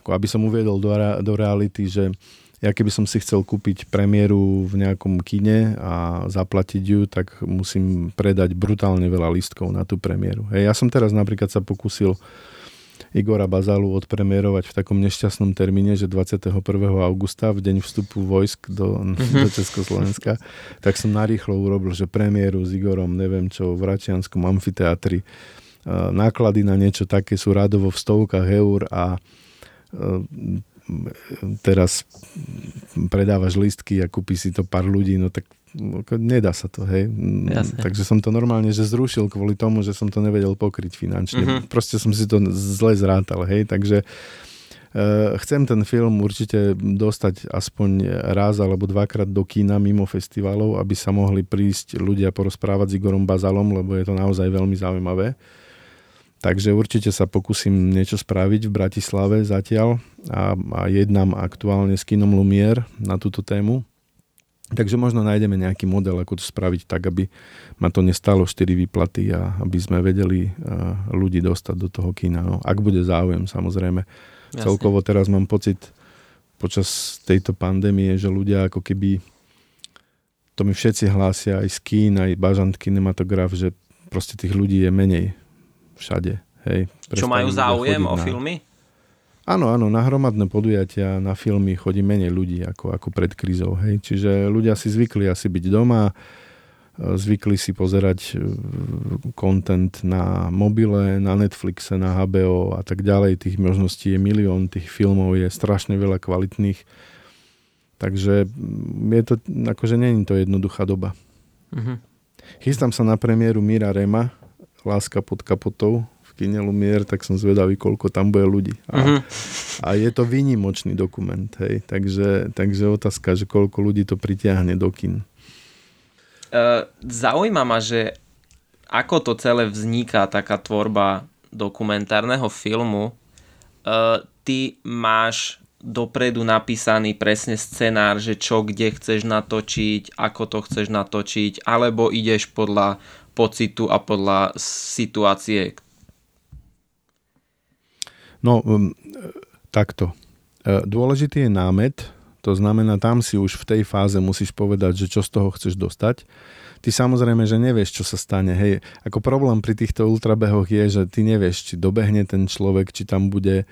ako aby som uviedol do, do reality, že ja keby som si chcel kúpiť premiéru v nejakom kine a zaplatiť ju, tak musím predať brutálne veľa listkov na tú premiéru. Hej, ja som teraz napríklad sa pokúsil Igora Bazalu odpremierovať v takom nešťastnom termíne, že 21. augusta, v deň vstupu vojsk do, do Československa, tak som narýchlo urobil, že premiéru s Igorom, neviem čo, v Račianskom amfiteatri. Náklady na niečo také sú rádovo v stovkách eur a teraz predávaš listky a kúpi si to pár ľudí, no tak nedá sa to, hej. Jasne. Takže som to normálne, že zrušil kvôli tomu, že som to nevedel pokryť finančne. Mm-hmm. Proste som si to zle zrátal, hej, takže uh, chcem ten film určite dostať aspoň raz alebo dvakrát do kína mimo festivalov, aby sa mohli prísť ľudia porozprávať s Igorom Bazalom, lebo je to naozaj veľmi zaujímavé. Takže určite sa pokúsim niečo spraviť v Bratislave zatiaľ a, a jednám aktuálne s kinom Lumier na túto tému. Takže možno nájdeme nejaký model, ako to spraviť tak, aby ma to nestalo 4 výplaty a aby sme vedeli ľudí dostať do toho kina. No, ak bude záujem, samozrejme. Jasne. Celkovo teraz mám pocit počas tejto pandémie, že ľudia ako keby to mi všetci hlásia aj z kín, aj bažant kinematograf, že proste tých ľudí je menej všade. Hej, Čo majú záujem o na... filmy? Áno, áno, na hromadné podujatia, na filmy chodí menej ľudí ako, ako pred krízou. Hej. Čiže ľudia si zvykli asi byť doma, e, zvykli si pozerať kontent e, na mobile, na Netflixe, na HBO a tak ďalej. Tých možností je milión, tých filmov je strašne veľa kvalitných. Takže mm, je to, akože není to jednoduchá doba. Uh-huh. Chystám sa na premiéru Mira Rema, Láska pod kapotou, kine Lumier, tak som zvedavý, koľko tam bude ľudí. A, uh-huh. a je to výnimočný dokument, hej. Takže, takže otázka, že koľko ľudí to pritiahne do kin. Uh, zaujíma ma, že ako to celé vzniká, taká tvorba dokumentárneho filmu. Uh, ty máš dopredu napísaný presne scenár, že čo kde chceš natočiť, ako to chceš natočiť, alebo ideš podľa pocitu a podľa situácie? No, um, takto. E, dôležitý je námet, to znamená, tam si už v tej fáze musíš povedať, že čo z toho chceš dostať. Ty samozrejme, že nevieš, čo sa stane. Hej, ako problém pri týchto ultrabehoch je, že ty nevieš, či dobehne ten človek, či tam bude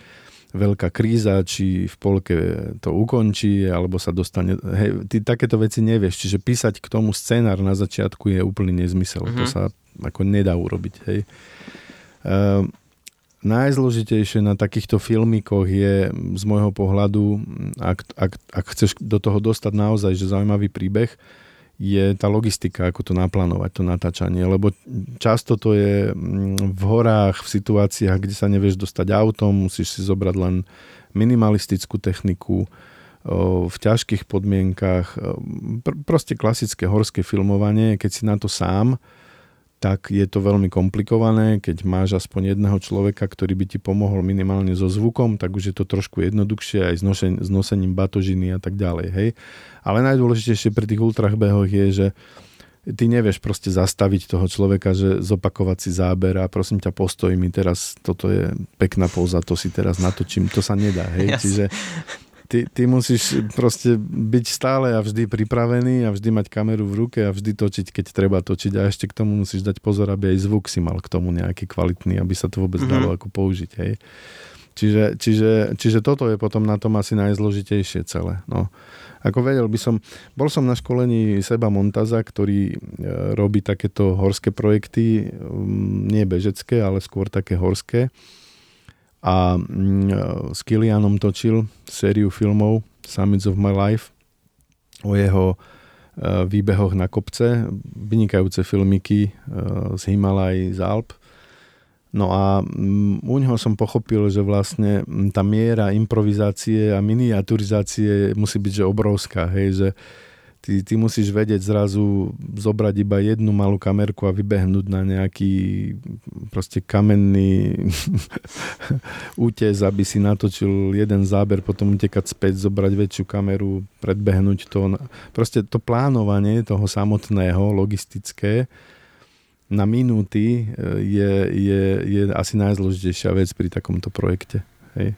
veľká kríza, či v polke to ukončí, alebo sa dostane... Hej, ty takéto veci nevieš, čiže písať k tomu scenár na začiatku je úplný nezmysel. Mm-hmm. To mhm. sa ako nedá urobiť. Hej. Uh, najzložitejšie na takýchto filmikoch je z môjho pohľadu, ak, ak, ak chceš do toho dostať naozaj že zaujímavý príbeh, je tá logistika, ako to naplánovať, to natáčanie. Lebo často to je mm, v horách, v situáciách, kde sa nevieš dostať autom, musíš si zobrať len minimalistickú techniku, v ťažkých podmienkach, proste klasické horské filmovanie, keď si na to sám, tak je to veľmi komplikované. Keď máš aspoň jedného človeka, ktorý by ti pomohol minimálne so zvukom, tak už je to trošku jednoduchšie aj s, nošen- s nosením batožiny a tak ďalej. Hej? Ale najdôležitejšie pri tých ultrahbehoch je, že ty nevieš proste zastaviť toho človeka, že zopakovať si záber a prosím ťa postoj mi teraz, toto je pekná pouza, to si teraz natočím, to sa nedá. Hej? Yes. Čiže ty, ty musíš proste byť stále a vždy pripravený a vždy mať kameru v ruke a vždy točiť, keď treba točiť a ešte k tomu musíš dať pozor, aby aj zvuk si mal k tomu nejaký kvalitný, aby sa to vôbec mm-hmm. dalo ako použiť. Hej. Čiže, čiže, čiže toto je potom na tom asi najzložitejšie celé. No. Ako vedel by som, bol som na školení Seba Montaza, ktorý e, robí takéto horské projekty, nie bežecké, ale skôr také horské a mm, s Kilianom točil sériu filmov Summits of My Life o jeho e, výbehoch na kopce, vynikajúce filmiky e, z Himalaj, z Alp. No a mm, u neho som pochopil, že vlastne mm, tá miera improvizácie a miniaturizácie musí byť že obrovská, hej, že Ty, ty musíš vedieť zrazu zobrať iba jednu malú kamerku a vybehnúť na nejaký proste kamenný útes, aby si natočil jeden záber, potom utekať späť, zobrať väčšiu kameru, predbehnúť to. Proste to plánovanie toho samotného, logistické, na minúty e, je, je, je asi najzložitejšia vec pri takomto projekte. Hej.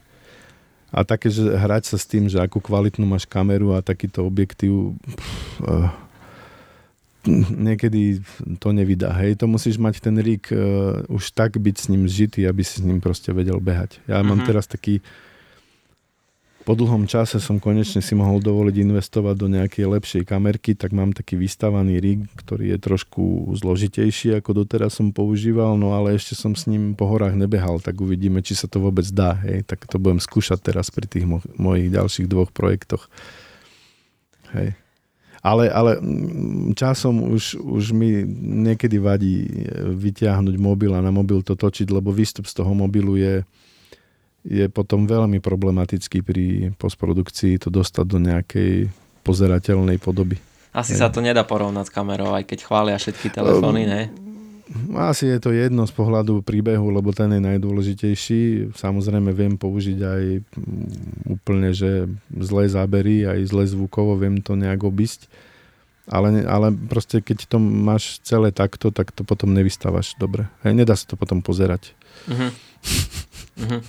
A také, že hrať sa s tým, že akú kvalitnú máš kameru a takýto objektív, pff, uh, niekedy to nevydá. Hej, to musíš mať ten rig uh, už tak byť s ním zžitý, aby si s ním proste vedel behať. Ja mm-hmm. mám mhm. teraz taký po dlhom čase som konečne si mohol dovoliť investovať do nejakej lepšej kamerky, tak mám taký vystavaný rig, ktorý je trošku zložitejší, ako doteraz som používal, no ale ešte som s ním po horách nebehal, tak uvidíme, či sa to vôbec dá. Hej. Tak to budem skúšať teraz pri tých mo- mojich ďalších dvoch projektoch. Hej. Ale, ale mm, časom už, už mi niekedy vadí vyťahnuť mobil a na mobil to točiť, lebo výstup z toho mobilu je, je potom veľmi problematický pri postprodukcii to dostať do nejakej pozerateľnej podoby. Asi je. sa to nedá porovnať s kamerou, aj keď chvália všetky telefóny, ne? Asi je to jedno z pohľadu príbehu, lebo ten je najdôležitejší. Samozrejme viem použiť aj úplne, že zlé zábery, aj zlé zvukovo, viem to nejak obísť. Ale, ale proste keď to máš celé takto, tak to potom nevystávaš dobre. Hej, nedá sa to potom pozerať. Uh-huh. Uh-huh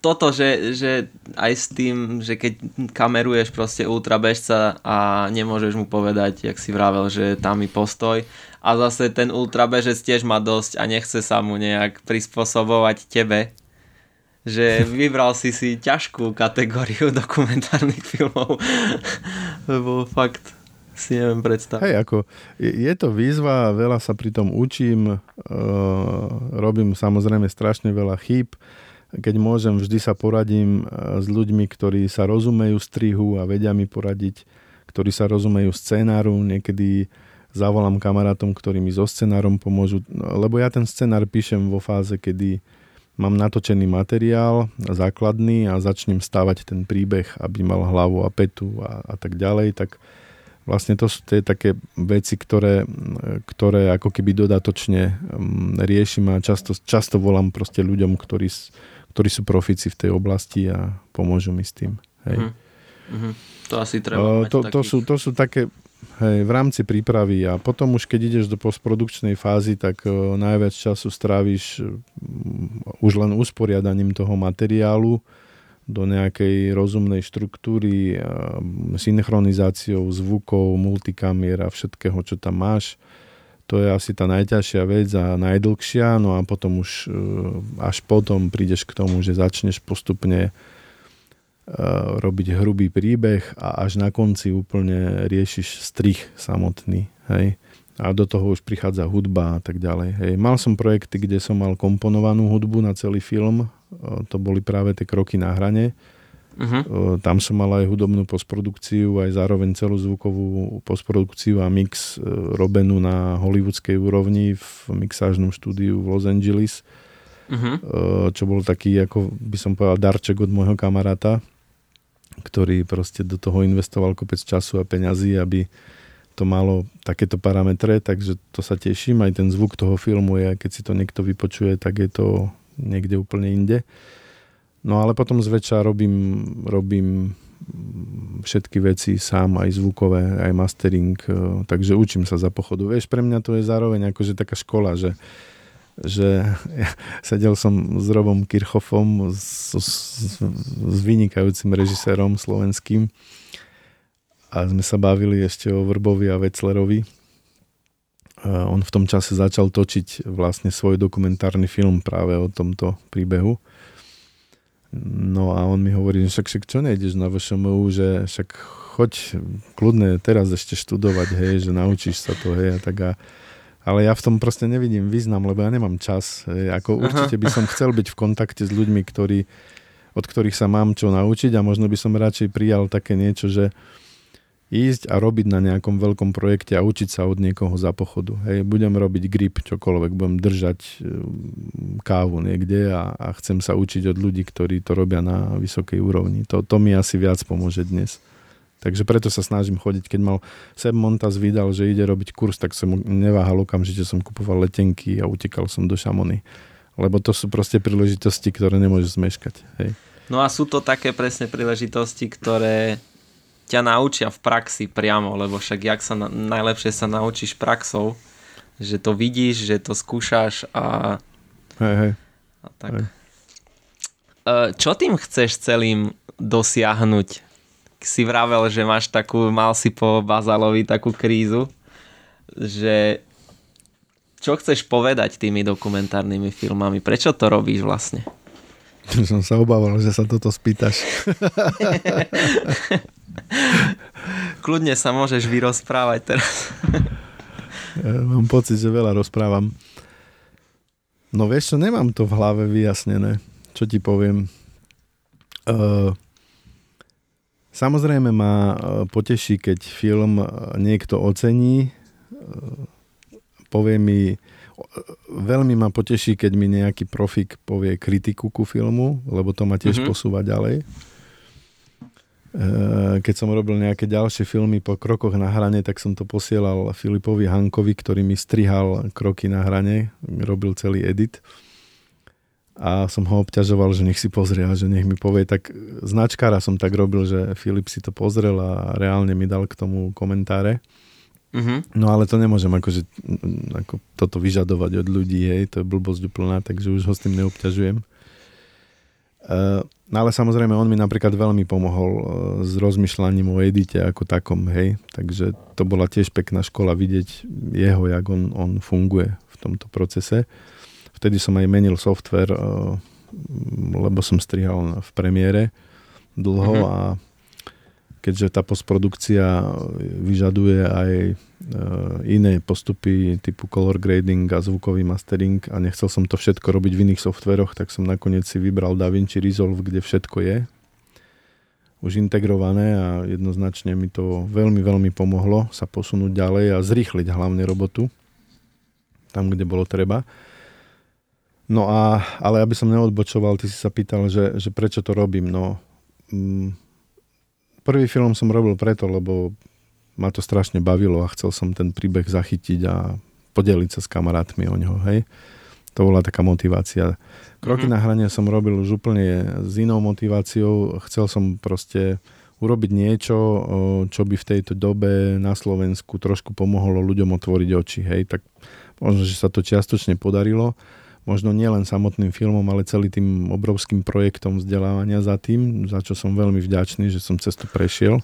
toto, že, že aj s tým, že keď kameruješ proste ultrabežca a nemôžeš mu povedať, jak si vravel, že tam mi postoj. A zase ten ultrabežec tiež má dosť a nechce sa mu nejak prispôsobovať tebe, že vybral si si ťažkú kategóriu dokumentárnych filmov, lebo fakt si neviem predstaviť. Hej, ako je to výzva, veľa sa pri tom učím, uh, robím samozrejme strašne veľa chýb, keď môžem, vždy sa poradím e, s ľuďmi, ktorí sa rozumejú strihu a vedia mi poradiť, ktorí sa rozumejú scénáru. Niekedy zavolám kamarátom, ktorí mi so scenárom pomôžu, lebo ja ten scenár píšem vo fáze, kedy mám natočený materiál základný a začnem stávať ten príbeh, aby mal hlavu a petu a, a tak ďalej, tak vlastne to sú tie také veci, ktoré, ktoré ako keby dodatočne mm, riešim a často, často volám proste ľuďom, ktorí ktorí sú profici v tej oblasti a pomôžu mi s tým. Hej. Uh-huh. To asi treba uh, to, to, sú, to sú také hej, v rámci prípravy a potom už keď ideš do postprodukčnej fázy, tak uh, najviac času stráviš uh, už len usporiadaním toho materiálu do nejakej rozumnej štruktúry, uh, synchronizáciou zvukov, multikamier a všetkého, čo tam máš. To je asi tá najťažšia vec a najdlhšia, no a potom už až potom prídeš k tomu, že začneš postupne robiť hrubý príbeh a až na konci úplne riešiš strich samotný. Hej? A do toho už prichádza hudba a tak ďalej. Hej. Mal som projekty, kde som mal komponovanú hudbu na celý film. To boli práve tie kroky na hrane. Uh-huh. Tam som mal aj hudobnú postprodukciu, aj zároveň celú zvukovú postprodukciu a mix e, robenú na hollywoodskej úrovni v mixážnom štúdiu v Los Angeles. Uh-huh. Čo bol taký, ako by som povedal, darček od môjho kamaráta ktorý proste do toho investoval kopec času a peňazí, aby to malo takéto parametre, takže to sa teším. Aj ten zvuk toho filmu je, keď si to niekto vypočuje, tak je to niekde úplne inde. No ale potom zväčša robím, robím všetky veci sám, aj zvukové, aj mastering, eh, takže učím sa za pochodu. Vieš, pre mňa to je zároveň akože taká škola, že že ja sedel som s Robom Kirchhoffom, s, s, s vynikajúcim režisérom slovenským a sme sa bavili ešte o Vrbovi a Veclerovi. A on v tom čase začal točiť vlastne svoj dokumentárny film práve o tomto príbehu. No a on mi hovorí, že však, však čo nejdeš na VŠMU, že však choď kľudne teraz ešte študovať, hej, že naučíš sa to, hej, a tak a ale ja v tom proste nevidím význam, lebo ja nemám čas. Ako určite by som chcel byť v kontakte s ľuďmi, ktorí, od ktorých sa mám čo naučiť a možno by som radšej prijal také niečo, že ísť a robiť na nejakom veľkom projekte a učiť sa od niekoho za pochodu. Hej, budem robiť grip, čokoľvek, budem držať um, kávu niekde a, a chcem sa učiť od ľudí, ktorí to robia na vysokej úrovni. To, to mi asi viac pomôže dnes. Takže preto sa snažím chodiť. Keď mal Seb Montaz vydal, že ide robiť kurz, tak som neváhal okamžite, som kupoval letenky a utekal som do Šamony. Lebo to sú proste príležitosti, ktoré nemôžeš zmeškať. Hej. No a sú to také presne príležitosti, ktoré ťa naučia v praxi priamo, lebo však jak sa na, najlepšie sa naučíš praxou, že to vidíš, že to skúšaš a... Hej, hej. A tak. Hej. E, čo tým chceš celým dosiahnuť? si vravel, že máš takú, mal si po Bazalovi takú krízu, že čo chceš povedať tými dokumentárnymi filmami? Prečo to robíš vlastne? Som sa obával, že sa toto spýtaš. Kľudne sa môžeš vyrozprávať teraz. mám pocit, že veľa rozprávam. No vieš čo, nemám to v hlave vyjasnené. Čo ti poviem? Uh, Samozrejme ma e, poteší, keď film e, niekto ocení, e, povie mi, veľmi ma poteší, keď mi nejaký profik povie kritiku ku filmu, lebo to ma tiež mm-hmm. posúva ďalej. Keď som robil nejaké ďalšie filmy po krokoch na hrane, tak som to posielal Filipovi Hankovi, ktorý mi strihal kroky na hrane, robil celý edit a som ho obťažoval, že nech si pozrie a že nech mi povie, tak značkára som tak robil, že Filip si to pozrel a reálne mi dal k tomu komentáre. Uh-huh. No ale to nemôžem akože, ako toto vyžadovať od ľudí, hej, to je blbosť úplná, takže už ho s tým neobťažujem. Uh, no ale samozrejme on mi napríklad veľmi pomohol uh, s rozmýšľaním o edite ako takom, hej, takže to bola tiež pekná škola vidieť jeho, jak on, on funguje v tomto procese. Vtedy som aj menil software, eh, lebo som strihal v premiére dlho mm-hmm. a keďže tá postprodukcia vyžaduje aj eh, iné postupy typu color grading a zvukový mastering a nechcel som to všetko robiť v iných softveroch, tak som nakoniec si vybral DaVinci Resolve, kde všetko je už integrované a jednoznačne mi to veľmi, veľmi pomohlo sa posunúť ďalej a zrýchliť hlavne robotu tam, kde bolo treba. No a, ale aby som neodbočoval, ty si sa pýtal, že, že prečo to robím. No, mm, prvý film som robil preto, lebo ma to strašne bavilo a chcel som ten príbeh zachytiť a podeliť sa s kamarátmi o ňo, hej. To bola taká motivácia. Kroky mm-hmm. na hranie som robil už úplne s inou motiváciou. Chcel som proste urobiť niečo, čo by v tejto dobe na Slovensku trošku pomohlo ľuďom otvoriť oči. Hej, tak možno, že sa to čiastočne podarilo. Možno nielen samotným filmom, ale celý tým obrovským projektom vzdelávania za tým, za čo som veľmi vďačný, že som cestu prešiel.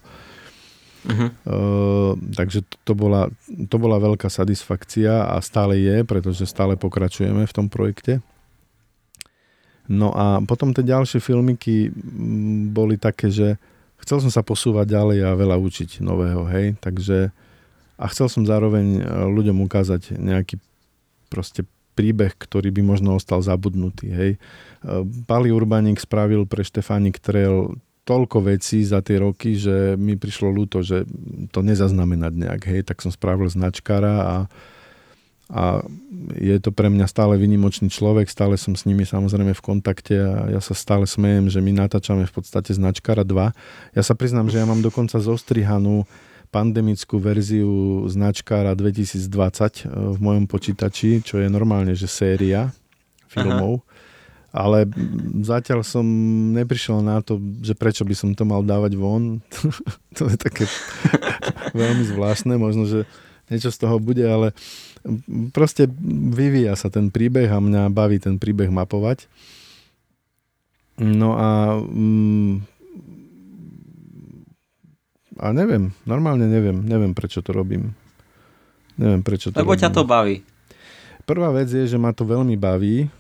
Uh-huh. Uh, takže to, to, bola, to bola veľká satisfakcia a stále je, pretože stále pokračujeme v tom projekte. No a potom tie ďalšie filmiky mm, boli také, že chcel som sa posúvať ďalej a veľa učiť nového, hej, takže a chcel som zároveň e, ľuďom ukázať nejaký proste príbeh, ktorý by možno ostal zabudnutý, hej. E, Pali Urbanik spravil pre Štefánik Trail toľko vecí za tie roky, že mi prišlo ľúto, že to nezaznamenať nejak, hej, tak som spravil značkára a a je to pre mňa stále vynimočný človek, stále som s nimi samozrejme v kontakte a ja sa stále smejem, že my natáčame v podstate značkara 2. Ja sa priznám, že ja mám dokonca zostrihanú pandemickú verziu značkára 2020 e, v mojom počítači, čo je normálne, že séria filmov. Aha. Ale zatiaľ som neprišiel na to, že prečo by som to mal dávať von. to je také veľmi zvláštne, možno, že niečo z toho bude, ale proste vyvíja sa ten príbeh a mňa baví ten príbeh mapovať. No a mm, a neviem, normálne neviem, neviem prečo to robím. Neviem prečo to Lebo robím. ťa to baví. Prvá vec je, že ma to veľmi baví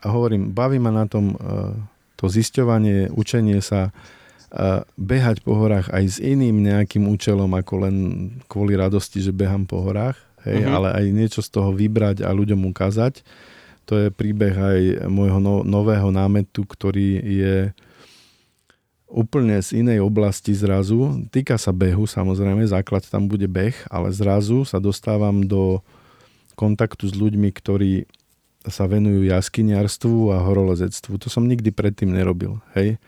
a hovorím, baví ma na tom uh, to zisťovanie, učenie sa, uh, behať po horách aj s iným nejakým účelom ako len kvôli radosti, že behám po horách hej, uh-huh. ale aj niečo z toho vybrať a ľuďom ukázať. To je príbeh aj môjho no, nového námetu, ktorý je úplne z inej oblasti zrazu. Týka sa behu, samozrejme, základ tam bude beh, ale zrazu sa dostávam do kontaktu s ľuďmi, ktorí sa venujú jaskyniarstvu a horolezectvu. To som nikdy predtým nerobil. Hej?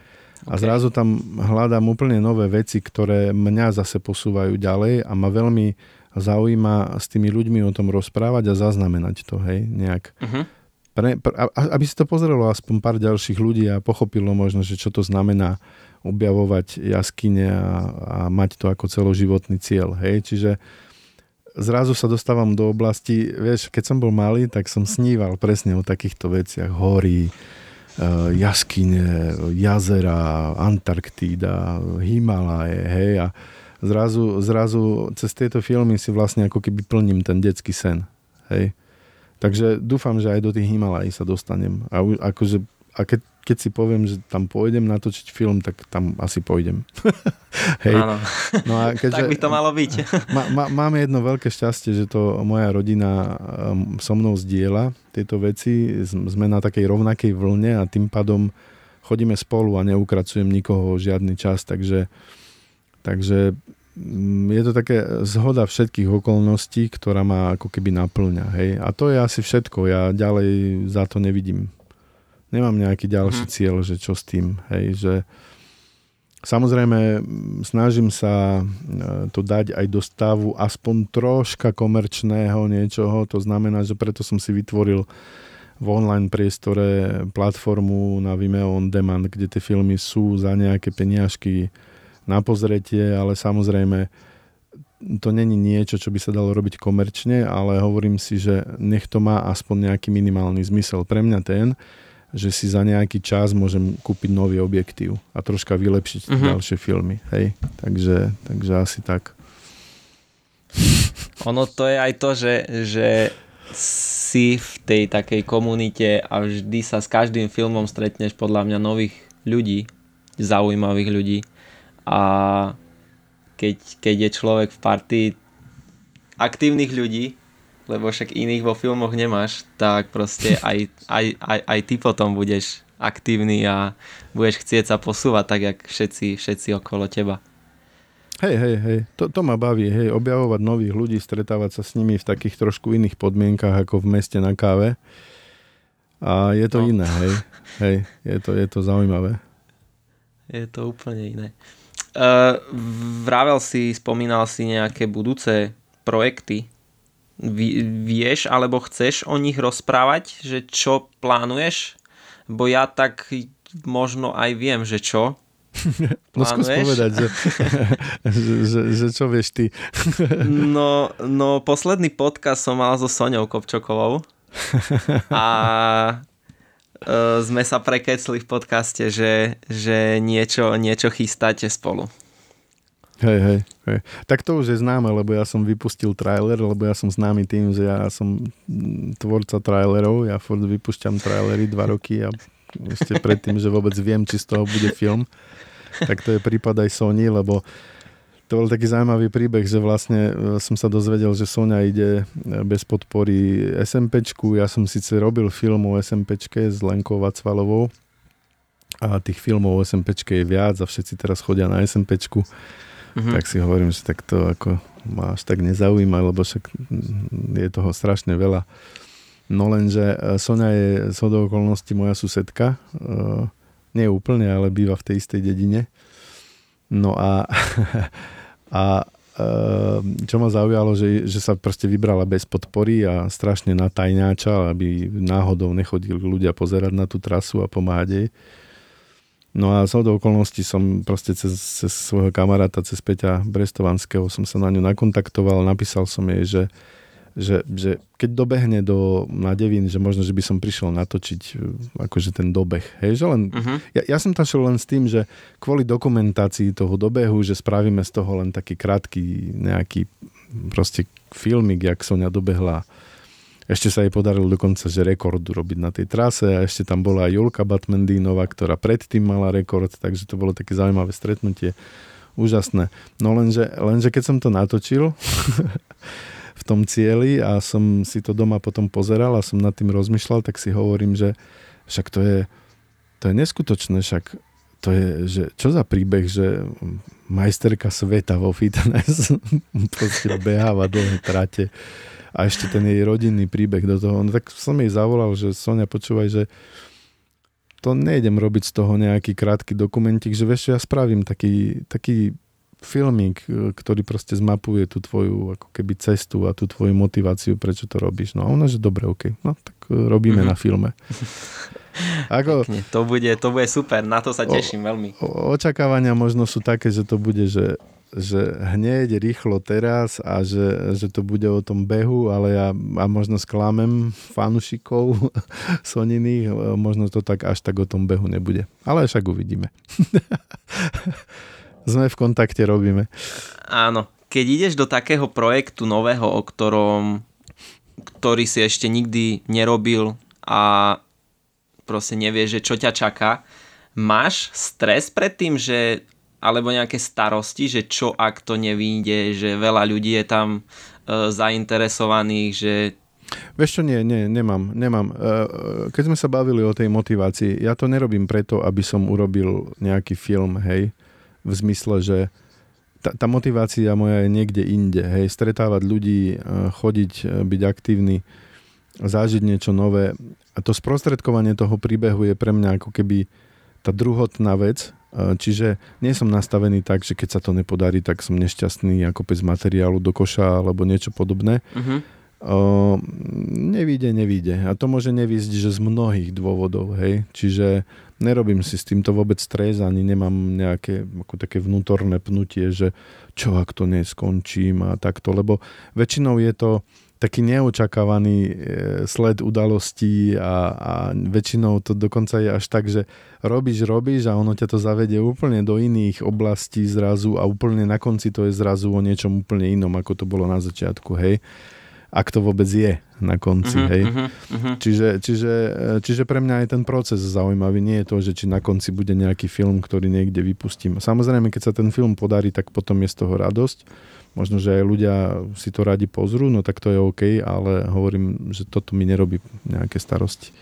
A okay. zrazu tam hľadám úplne nové veci, ktoré mňa zase posúvajú ďalej a ma veľmi zaujíma s tými ľuďmi o tom rozprávať a zaznamenať to, hej, nejak. Uh-huh. Pre, pre, aby si to pozrelo aspoň pár ďalších ľudí a pochopilo možno, že čo to znamená objavovať jaskyne a, a mať to ako celoživotný cieľ, hej, čiže zrazu sa dostávam do oblasti, vieš, keď som bol malý, tak som sníval presne o takýchto veciach, hory, e, jaskyne, jazera, Antarktída, Himalaje, hej, a zrazu, zrazu cez tieto filmy si vlastne ako keby plním ten detský sen. Hej. Takže dúfam, že aj do tých Himalají sa dostanem. A, akože, a keď, keď si poviem, že tam pôjdem natočiť film, tak tam asi pôjdem. Hej. Áno. No a keďže, tak by to malo byť. má, má, máme jedno veľké šťastie, že to moja rodina um, so mnou zdieľa tieto veci. Sme na takej rovnakej vlne a tým pádom chodíme spolu a neukracujem nikoho žiadny čas, takže Takže mm, je to také zhoda všetkých okolností, ktorá ma ako keby naplňa. Hej? A to je asi všetko. Ja ďalej za to nevidím. Nemám nejaký ďalší hmm. cieľ, že čo s tým. Hej? Že Samozrejme, snažím sa e, to dať aj do stavu aspoň troška komerčného niečoho. To znamená, že preto som si vytvoril v online priestore platformu na Vimeo On Demand, kde tie filmy sú za nejaké peniažky na pozretie, ale samozrejme to není niečo, čo by sa dalo robiť komerčne, ale hovorím si, že nech to má aspoň nejaký minimálny zmysel. Pre mňa ten, že si za nejaký čas môžem kúpiť nový objektív a troška vylepšiť uh-huh. ďalšie filmy. Hej? Takže, takže asi tak. Ono to je aj to, že, že si v tej takej komunite a vždy sa s každým filmom stretneš podľa mňa nových ľudí, zaujímavých ľudí a keď, keď je človek v partii aktívnych ľudí, lebo však iných vo filmoch nemáš, tak proste aj, aj, aj, aj ty potom budeš aktívny a budeš chcieť sa posúvať tak, jak všetci, všetci okolo teba. Hej, hej, hej, to, to ma baví, hej, objavovať nových ľudí, stretávať sa s nimi v takých trošku iných podmienkach ako v meste na káve. A je to no. iné, hej, hej, je to, je to zaujímavé. Je to úplne iné. Uh, vravel si, spomínal si nejaké budúce projekty. Vieš alebo chceš o nich rozprávať, že čo plánuješ? Bo ja tak možno aj viem, že čo. No skús povedať, že, že, že, že čo vieš ty. no, no posledný podcast som mal so Soňou Kopčokovou a uh, sme sa prekecli v podcaste, že, že niečo, niečo chystáte spolu. Hej, hej, hej. Tak to už je známe, lebo ja som vypustil trailer, lebo ja som známy tým, že ja som tvorca trailerov, ja furt vypúšťam trailery dva roky a ešte predtým, že vôbec viem, či z toho bude film. Tak to je prípad aj Sony, lebo to bol taký zaujímavý príbeh, že vlastne e, som sa dozvedel, že Sonia ide e, bez podpory SMPčku. Ja som síce robil film o SMPčke s Lenkou Vacvalovou a tých filmov o SMPčke je viac a všetci teraz chodia na SMPčku mm-hmm. tak si hovorím, že tak to ako ma až tak nezaujíma, lebo však je toho strašne veľa. No lenže e, Sonia je z okolností moja susedka, e, nie úplne, ale býva v tej istej dedine. No a, a e, čo ma zaujalo, že, že sa proste vybrala bez podpory a strašne natajňáča, aby náhodou nechodili ľudia pozerať na tú trasu a pomáhať jej. No a z do okolností som proste cez, cez svojho kamaráta, cez Peťa Brestovanského som sa na ňu nakontaktoval, napísal som jej, že, že, že keď dobehne do, na Devín, že možno, že by som prišiel natočiť e, akože ten dobeh. Hej, že len, uh-huh. ja, ja som tam šiel len s tým, že kvôli dokumentácii toho dobehu, že spravíme z toho len taký krátky nejaký proste filmik, jak Sonia dobehla ešte sa jej podarilo dokonca, že rekord robiť na tej trase a ešte tam bola aj Julka Batmendínová, ktorá predtým mala rekord, takže to bolo také zaujímavé stretnutie. Úžasné. No lenže, lenže keď som to natočil v tom cieli a som si to doma potom pozeral a som nad tým rozmýšľal, tak si hovorím, že však to je, to je neskutočné, však to je, že čo za príbeh, že majsterka sveta vo fitness proste beháva dlhé trate a ešte ten jej rodinný príbeh do toho. No tak som jej zavolal, že Sonia, počúvaj, že to nejdem robiť z toho nejaký krátky dokumentik, že vieš, ja spravím taký, taký filmík, ktorý proste zmapuje tú tvoju ako keby cestu a tú tvoju motiváciu, prečo to robíš. No a ona, že dobre, OK, no tak robíme mm-hmm. na filme. Ako, Pekne, to, bude, to bude super, na to sa teším o, veľmi. O, očakávania možno sú také, že to bude, že že hneď, rýchlo teraz a že, že to bude o tom behu, ale ja a možno sklamem fanušikov Soniných, možno to tak až tak o tom behu nebude. Ale však uvidíme. Sme v kontakte, robíme. Áno. Keď ideš do takého projektu nového, o ktorom ktorý si ešte nikdy nerobil a proste nevieš, že čo ťa čaká, máš stres pred tým, že alebo nejaké starosti, že čo ak to nevíde, že veľa ľudí je tam e, zainteresovaných, že... Vieš čo, nie, nie, nemám, nemám. E, e, keď sme sa bavili o tej motivácii, ja to nerobím preto, aby som urobil nejaký film, hej, v zmysle, že tá, tá motivácia moja je niekde inde, hej, stretávať ľudí, e, chodiť, byť aktívny, zážiť niečo nové. A to sprostredkovanie toho príbehu je pre mňa ako keby tá druhotná vec, Čiže nie som nastavený tak, že keď sa to nepodarí, tak som nešťastný ako bez materiálu do koša alebo niečo podobné. Uh-huh. Uh, nevíde, nevíde. A to môže nevísť, že z mnohých dôvodov, hej. Čiže nerobím si s týmto vôbec stres, ani nemám nejaké ako také vnútorné pnutie, že čo ak to neskončím a takto, lebo väčšinou je to taký neočakávaný e, sled udalostí a, a väčšinou to dokonca je až tak, že robíš, robíš a ono ťa to zavedie úplne do iných oblastí zrazu a úplne na konci to je zrazu o niečom úplne inom, ako to bolo na začiatku, hej. Ak to vôbec je na konci, uh-huh, hej. Uh-huh, uh-huh. Čiže, čiže, e, čiže pre mňa je ten proces zaujímavý. Nie je to, že či na konci bude nejaký film, ktorý niekde vypustím. Samozrejme, keď sa ten film podarí, tak potom je z toho radosť možno, že aj ľudia si to radi pozrú, no tak to je OK, ale hovorím, že toto mi nerobí nejaké starosti.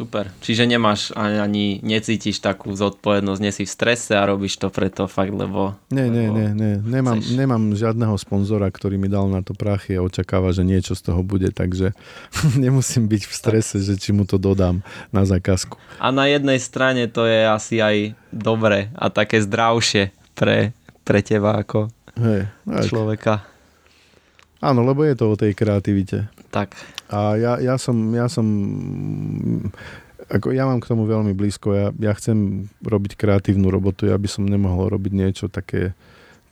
Super. Čiže nemáš ani, necítiš takú zodpovednosť, nie si v strese a robíš to preto fakt, lebo... Nie, nie, nie, nie. Nemám, nemám žiadneho sponzora, ktorý mi dal na to prachy a očakáva, že niečo z toho bude, takže nemusím byť v strese, tak. že či mu to dodám na zákazku. A na jednej strane to je asi aj dobre a také zdravšie pre pre teba ako Hej, človeka. Áno, lebo je to o tej kreativite. Tak. A ja, ja som, ja som ako ja mám k tomu veľmi blízko. Ja, ja chcem robiť kreatívnu robotu. Ja by som nemohol robiť niečo také,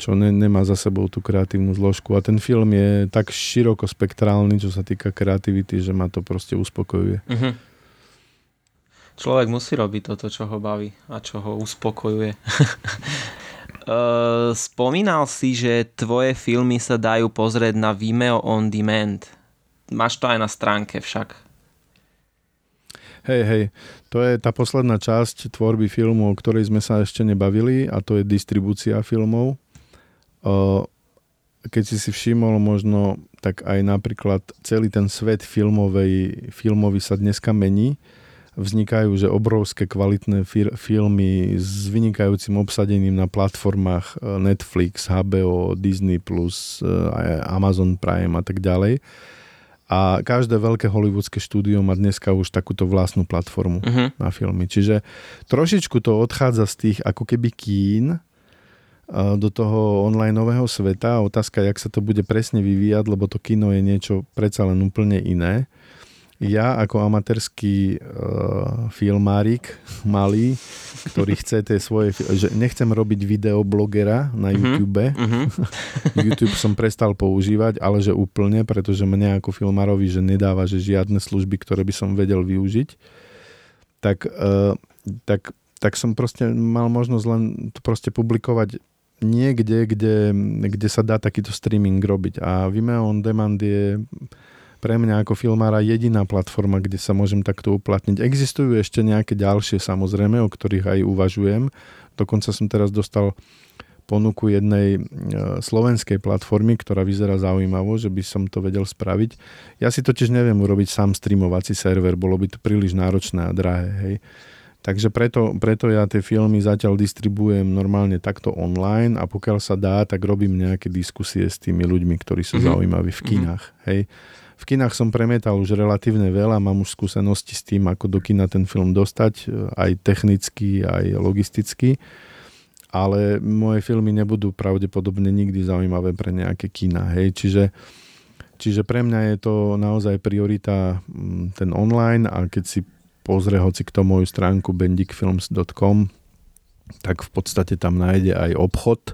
čo ne, nemá za sebou tú kreatívnu zložku. A ten film je tak široko spektrálny, čo sa týka kreativity, že ma to proste uspokojuje. Uh-huh. Človek musí robiť toto, čo ho baví a čo ho uspokojuje. spomínal si, že tvoje filmy sa dajú pozrieť na Vimeo on demand. Máš to aj na stránke však. Hej, hej, to je tá posledná časť tvorby filmu, o ktorej sme sa ešte nebavili a to je distribúcia filmov. Keď si si všimol možno, tak aj napríklad celý ten svet filmovej, filmový sa dneska mení vznikajú že obrovské kvalitné fir- filmy s vynikajúcim obsadením na platformách e, Netflix, HBO, Disney+, plus, e, Amazon Prime a tak ďalej. A každé veľké hollywoodske štúdio má dneska už takúto vlastnú platformu uh-huh. na filmy. Čiže trošičku to odchádza z tých ako keby kín e, do toho online nového sveta. Otázka, jak sa to bude presne vyvíjať, lebo to kino je niečo predsa len úplne iné ja ako amatérský uh, filmárik malý, ktorý chce tie svoje, že nechcem robiť videoblogera na mm-hmm. YouTube. Mm-hmm. YouTube som prestal používať, ale že úplne, pretože mne ako filmárovi, že nedáva že žiadne služby, ktoré by som vedel využiť. Tak, uh, tak, tak som proste mal možnosť len to proste publikovať niekde, kde, kde sa dá takýto streaming robiť. A Vimeo On Demand je pre mňa ako filmára jediná platforma, kde sa môžem takto uplatniť. Existujú ešte nejaké ďalšie samozrejme, o ktorých aj uvažujem. Dokonca som teraz dostal ponuku jednej e, slovenskej platformy, ktorá vyzerá zaujímavo, že by som to vedel spraviť. Ja si totiž neviem urobiť sám streamovací server, bolo by to príliš náročné a drahé. Hej. Takže preto, preto ja tie filmy zatiaľ distribujem normálne takto online a pokiaľ sa dá, tak robím nejaké diskusie s tými ľuďmi, ktorí sú mm-hmm. zaujímaví v kinách. Mm-hmm. Hej. V kinách som premietal už relatívne veľa, mám už skúsenosti s tým, ako do kina ten film dostať, aj technicky, aj logisticky, ale moje filmy nebudú pravdepodobne nikdy zaujímavé pre nejaké kina. Hej. Čiže, čiže pre mňa je to naozaj priorita mm, ten online a keď si pozrie hoci kto moju stránku bendikfilms.com, tak v podstate tam nájde aj obchod,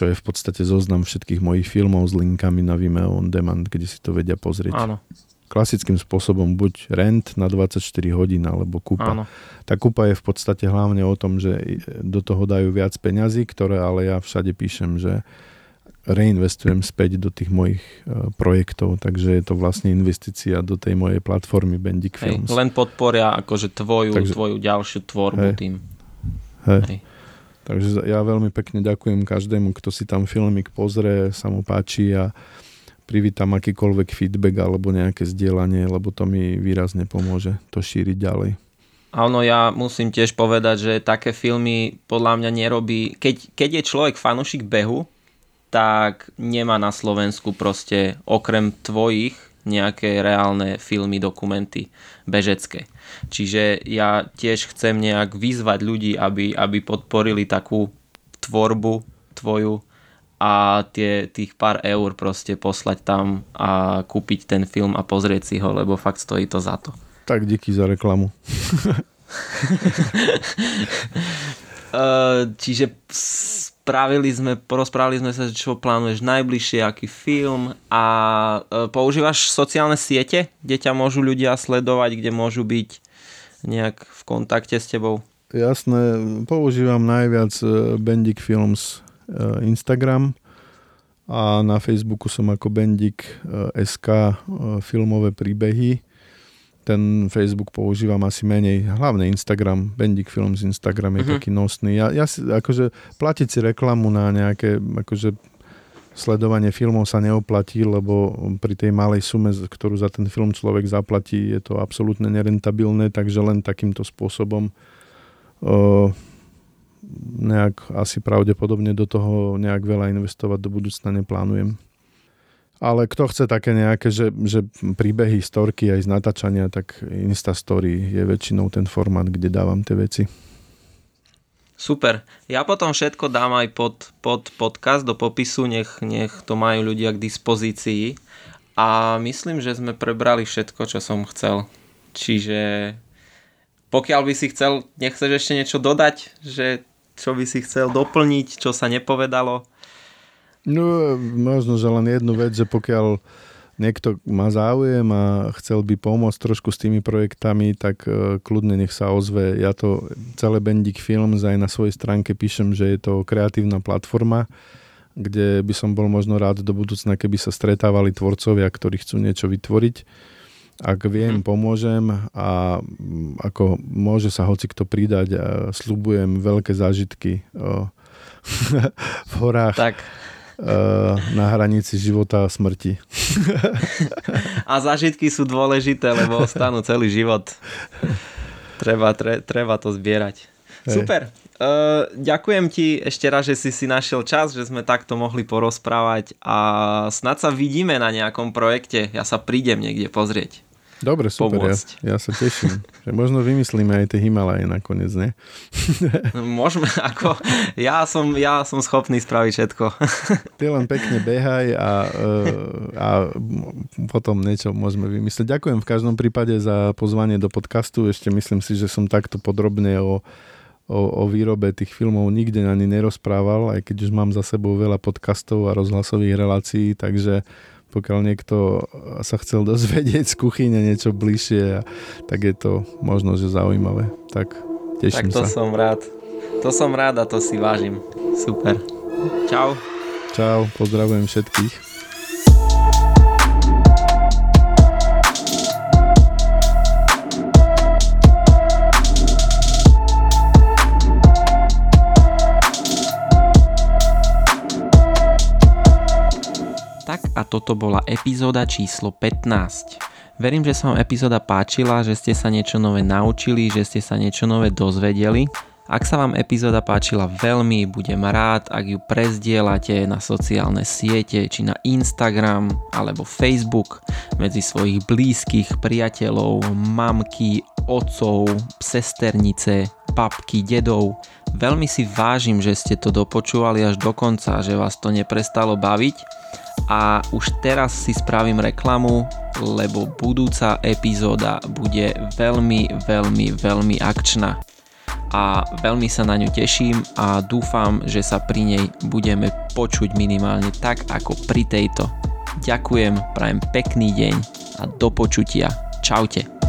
čo je v podstate zoznam všetkých mojich filmov s linkami na Vimeo On Demand, kde si to vedia pozrieť. Áno. Klasickým spôsobom buď rent na 24 hodín alebo kúpa. Áno. Tá kúpa je v podstate hlavne o tom, že do toho dajú viac peňazí, ktoré ale ja všade píšem, že reinvestujem späť do tých mojich uh, projektov, takže je to vlastne investícia do tej mojej platformy Bendik Films. Hej, len podporia akože tvoju, takže, tvoju ďalšiu tvorbu hej, tým. Hej. Hej. Takže ja veľmi pekne ďakujem každému, kto si tam filmik pozrie, sa mu páči a privítam akýkoľvek feedback alebo nejaké zdieľanie, lebo to mi výrazne pomôže to šíriť ďalej. Áno, ja musím tiež povedať, že také filmy podľa mňa nerobí... Keď, keď je človek fanúšik behu, tak nemá na Slovensku proste okrem tvojich nejaké reálne filmy, dokumenty bežecké. Čiže ja tiež chcem nejak vyzvať ľudí, aby, aby podporili takú tvorbu tvoju a tie, tých pár eur proste poslať tam a kúpiť ten film a pozrieť si ho, lebo fakt stojí to za to. Tak díky za reklamu. Čiže spravili sme, porozprávali sme sa, čo plánuješ najbližšie, aký film a e, používaš sociálne siete, kde ťa môžu ľudia sledovať, kde môžu byť nejak v kontakte s tebou? Jasné, používam najviac e, Bendik Films e, Instagram a na Facebooku som ako Bendik SK filmové príbehy ten Facebook používam asi menej, hlavne Instagram, Bendik Films Instagram je uh-huh. taký nosný. Ja, ja si, akože platiť si reklamu na nejaké akože sledovanie filmov sa neoplatí, lebo pri tej malej sume, ktorú za ten film človek zaplatí, je to absolútne nerentabilné, takže len takýmto spôsobom o, nejak asi pravdepodobne do toho nejak veľa investovať do budúcna neplánujem. Ale kto chce také nejaké, že, že príbehy, storky aj z natáčania, tak Instastory je väčšinou ten formát, kde dávam tie veci. Super. Ja potom všetko dám aj pod, pod podcast do popisu, nech, nech to majú ľudia k dispozícii. A myslím, že sme prebrali všetko, čo som chcel. Čiže pokiaľ by si chcel, nechceš ešte niečo dodať, že čo by si chcel doplniť, čo sa nepovedalo? No, možno, že len jednu vec, že pokiaľ niekto má záujem a chcel by pomôcť trošku s tými projektami, tak e, kľudne nech sa ozve. Ja to celé Bendik Films aj na svojej stránke píšem, že je to kreatívna platforma, kde by som bol možno rád do budúcna, keby sa stretávali tvorcovia, ktorí chcú niečo vytvoriť. Ak viem, hmm. pomôžem a ako môže sa hoci kto pridať a slubujem veľké zážitky v horách. Tak na hranici života a smrti. A zažitky sú dôležité, lebo ostanú celý život. Treba, tre, treba to zbierať. Hej. Super. Uh, ďakujem ti ešte raz, že si si našiel čas, že sme takto mohli porozprávať a snad sa vidíme na nejakom projekte. Ja sa prídem niekde pozrieť. Dobre, super, ja, ja sa teším. že možno vymyslíme aj tie Himalaje nakoniec, ne? Môžeme, ako ja som, ja som schopný spraviť všetko. Ty len pekne behaj a, eh, a potom niečo môžeme vymyslieť. Ďakujem v každom prípade za pozvanie do podcastu. Ešte myslím si, že som takto podrobne o, o, o výrobe tých filmov nikde ani nerozprával, aj keď už mám za sebou veľa podcastov a rozhlasových relácií, takže pokiaľ niekto sa chcel dozvedieť z kuchyne niečo bližšie, tak je to možno, že zaujímavé. Tak teším tak to sa. som rád. To som rád a to si vážim. Super. Čau. Čau, pozdravujem všetkých. A toto bola epizóda číslo 15. Verím, že sa vám epizóda páčila, že ste sa niečo nové naučili, že ste sa niečo nové dozvedeli. Ak sa vám epizóda páčila veľmi, budem rád, ak ju prezdielate na sociálne siete, či na Instagram alebo Facebook medzi svojich blízkych, priateľov, mamky, otcov, sesternice, papky, dedov. Veľmi si vážim, že ste to dopočúvali až do konca, že vás to neprestalo baviť a už teraz si spravím reklamu, lebo budúca epizóda bude veľmi, veľmi, veľmi akčná a veľmi sa na ňu teším a dúfam, že sa pri nej budeme počuť minimálne tak ako pri tejto. Ďakujem, prajem pekný deň a do počutia. Čaute.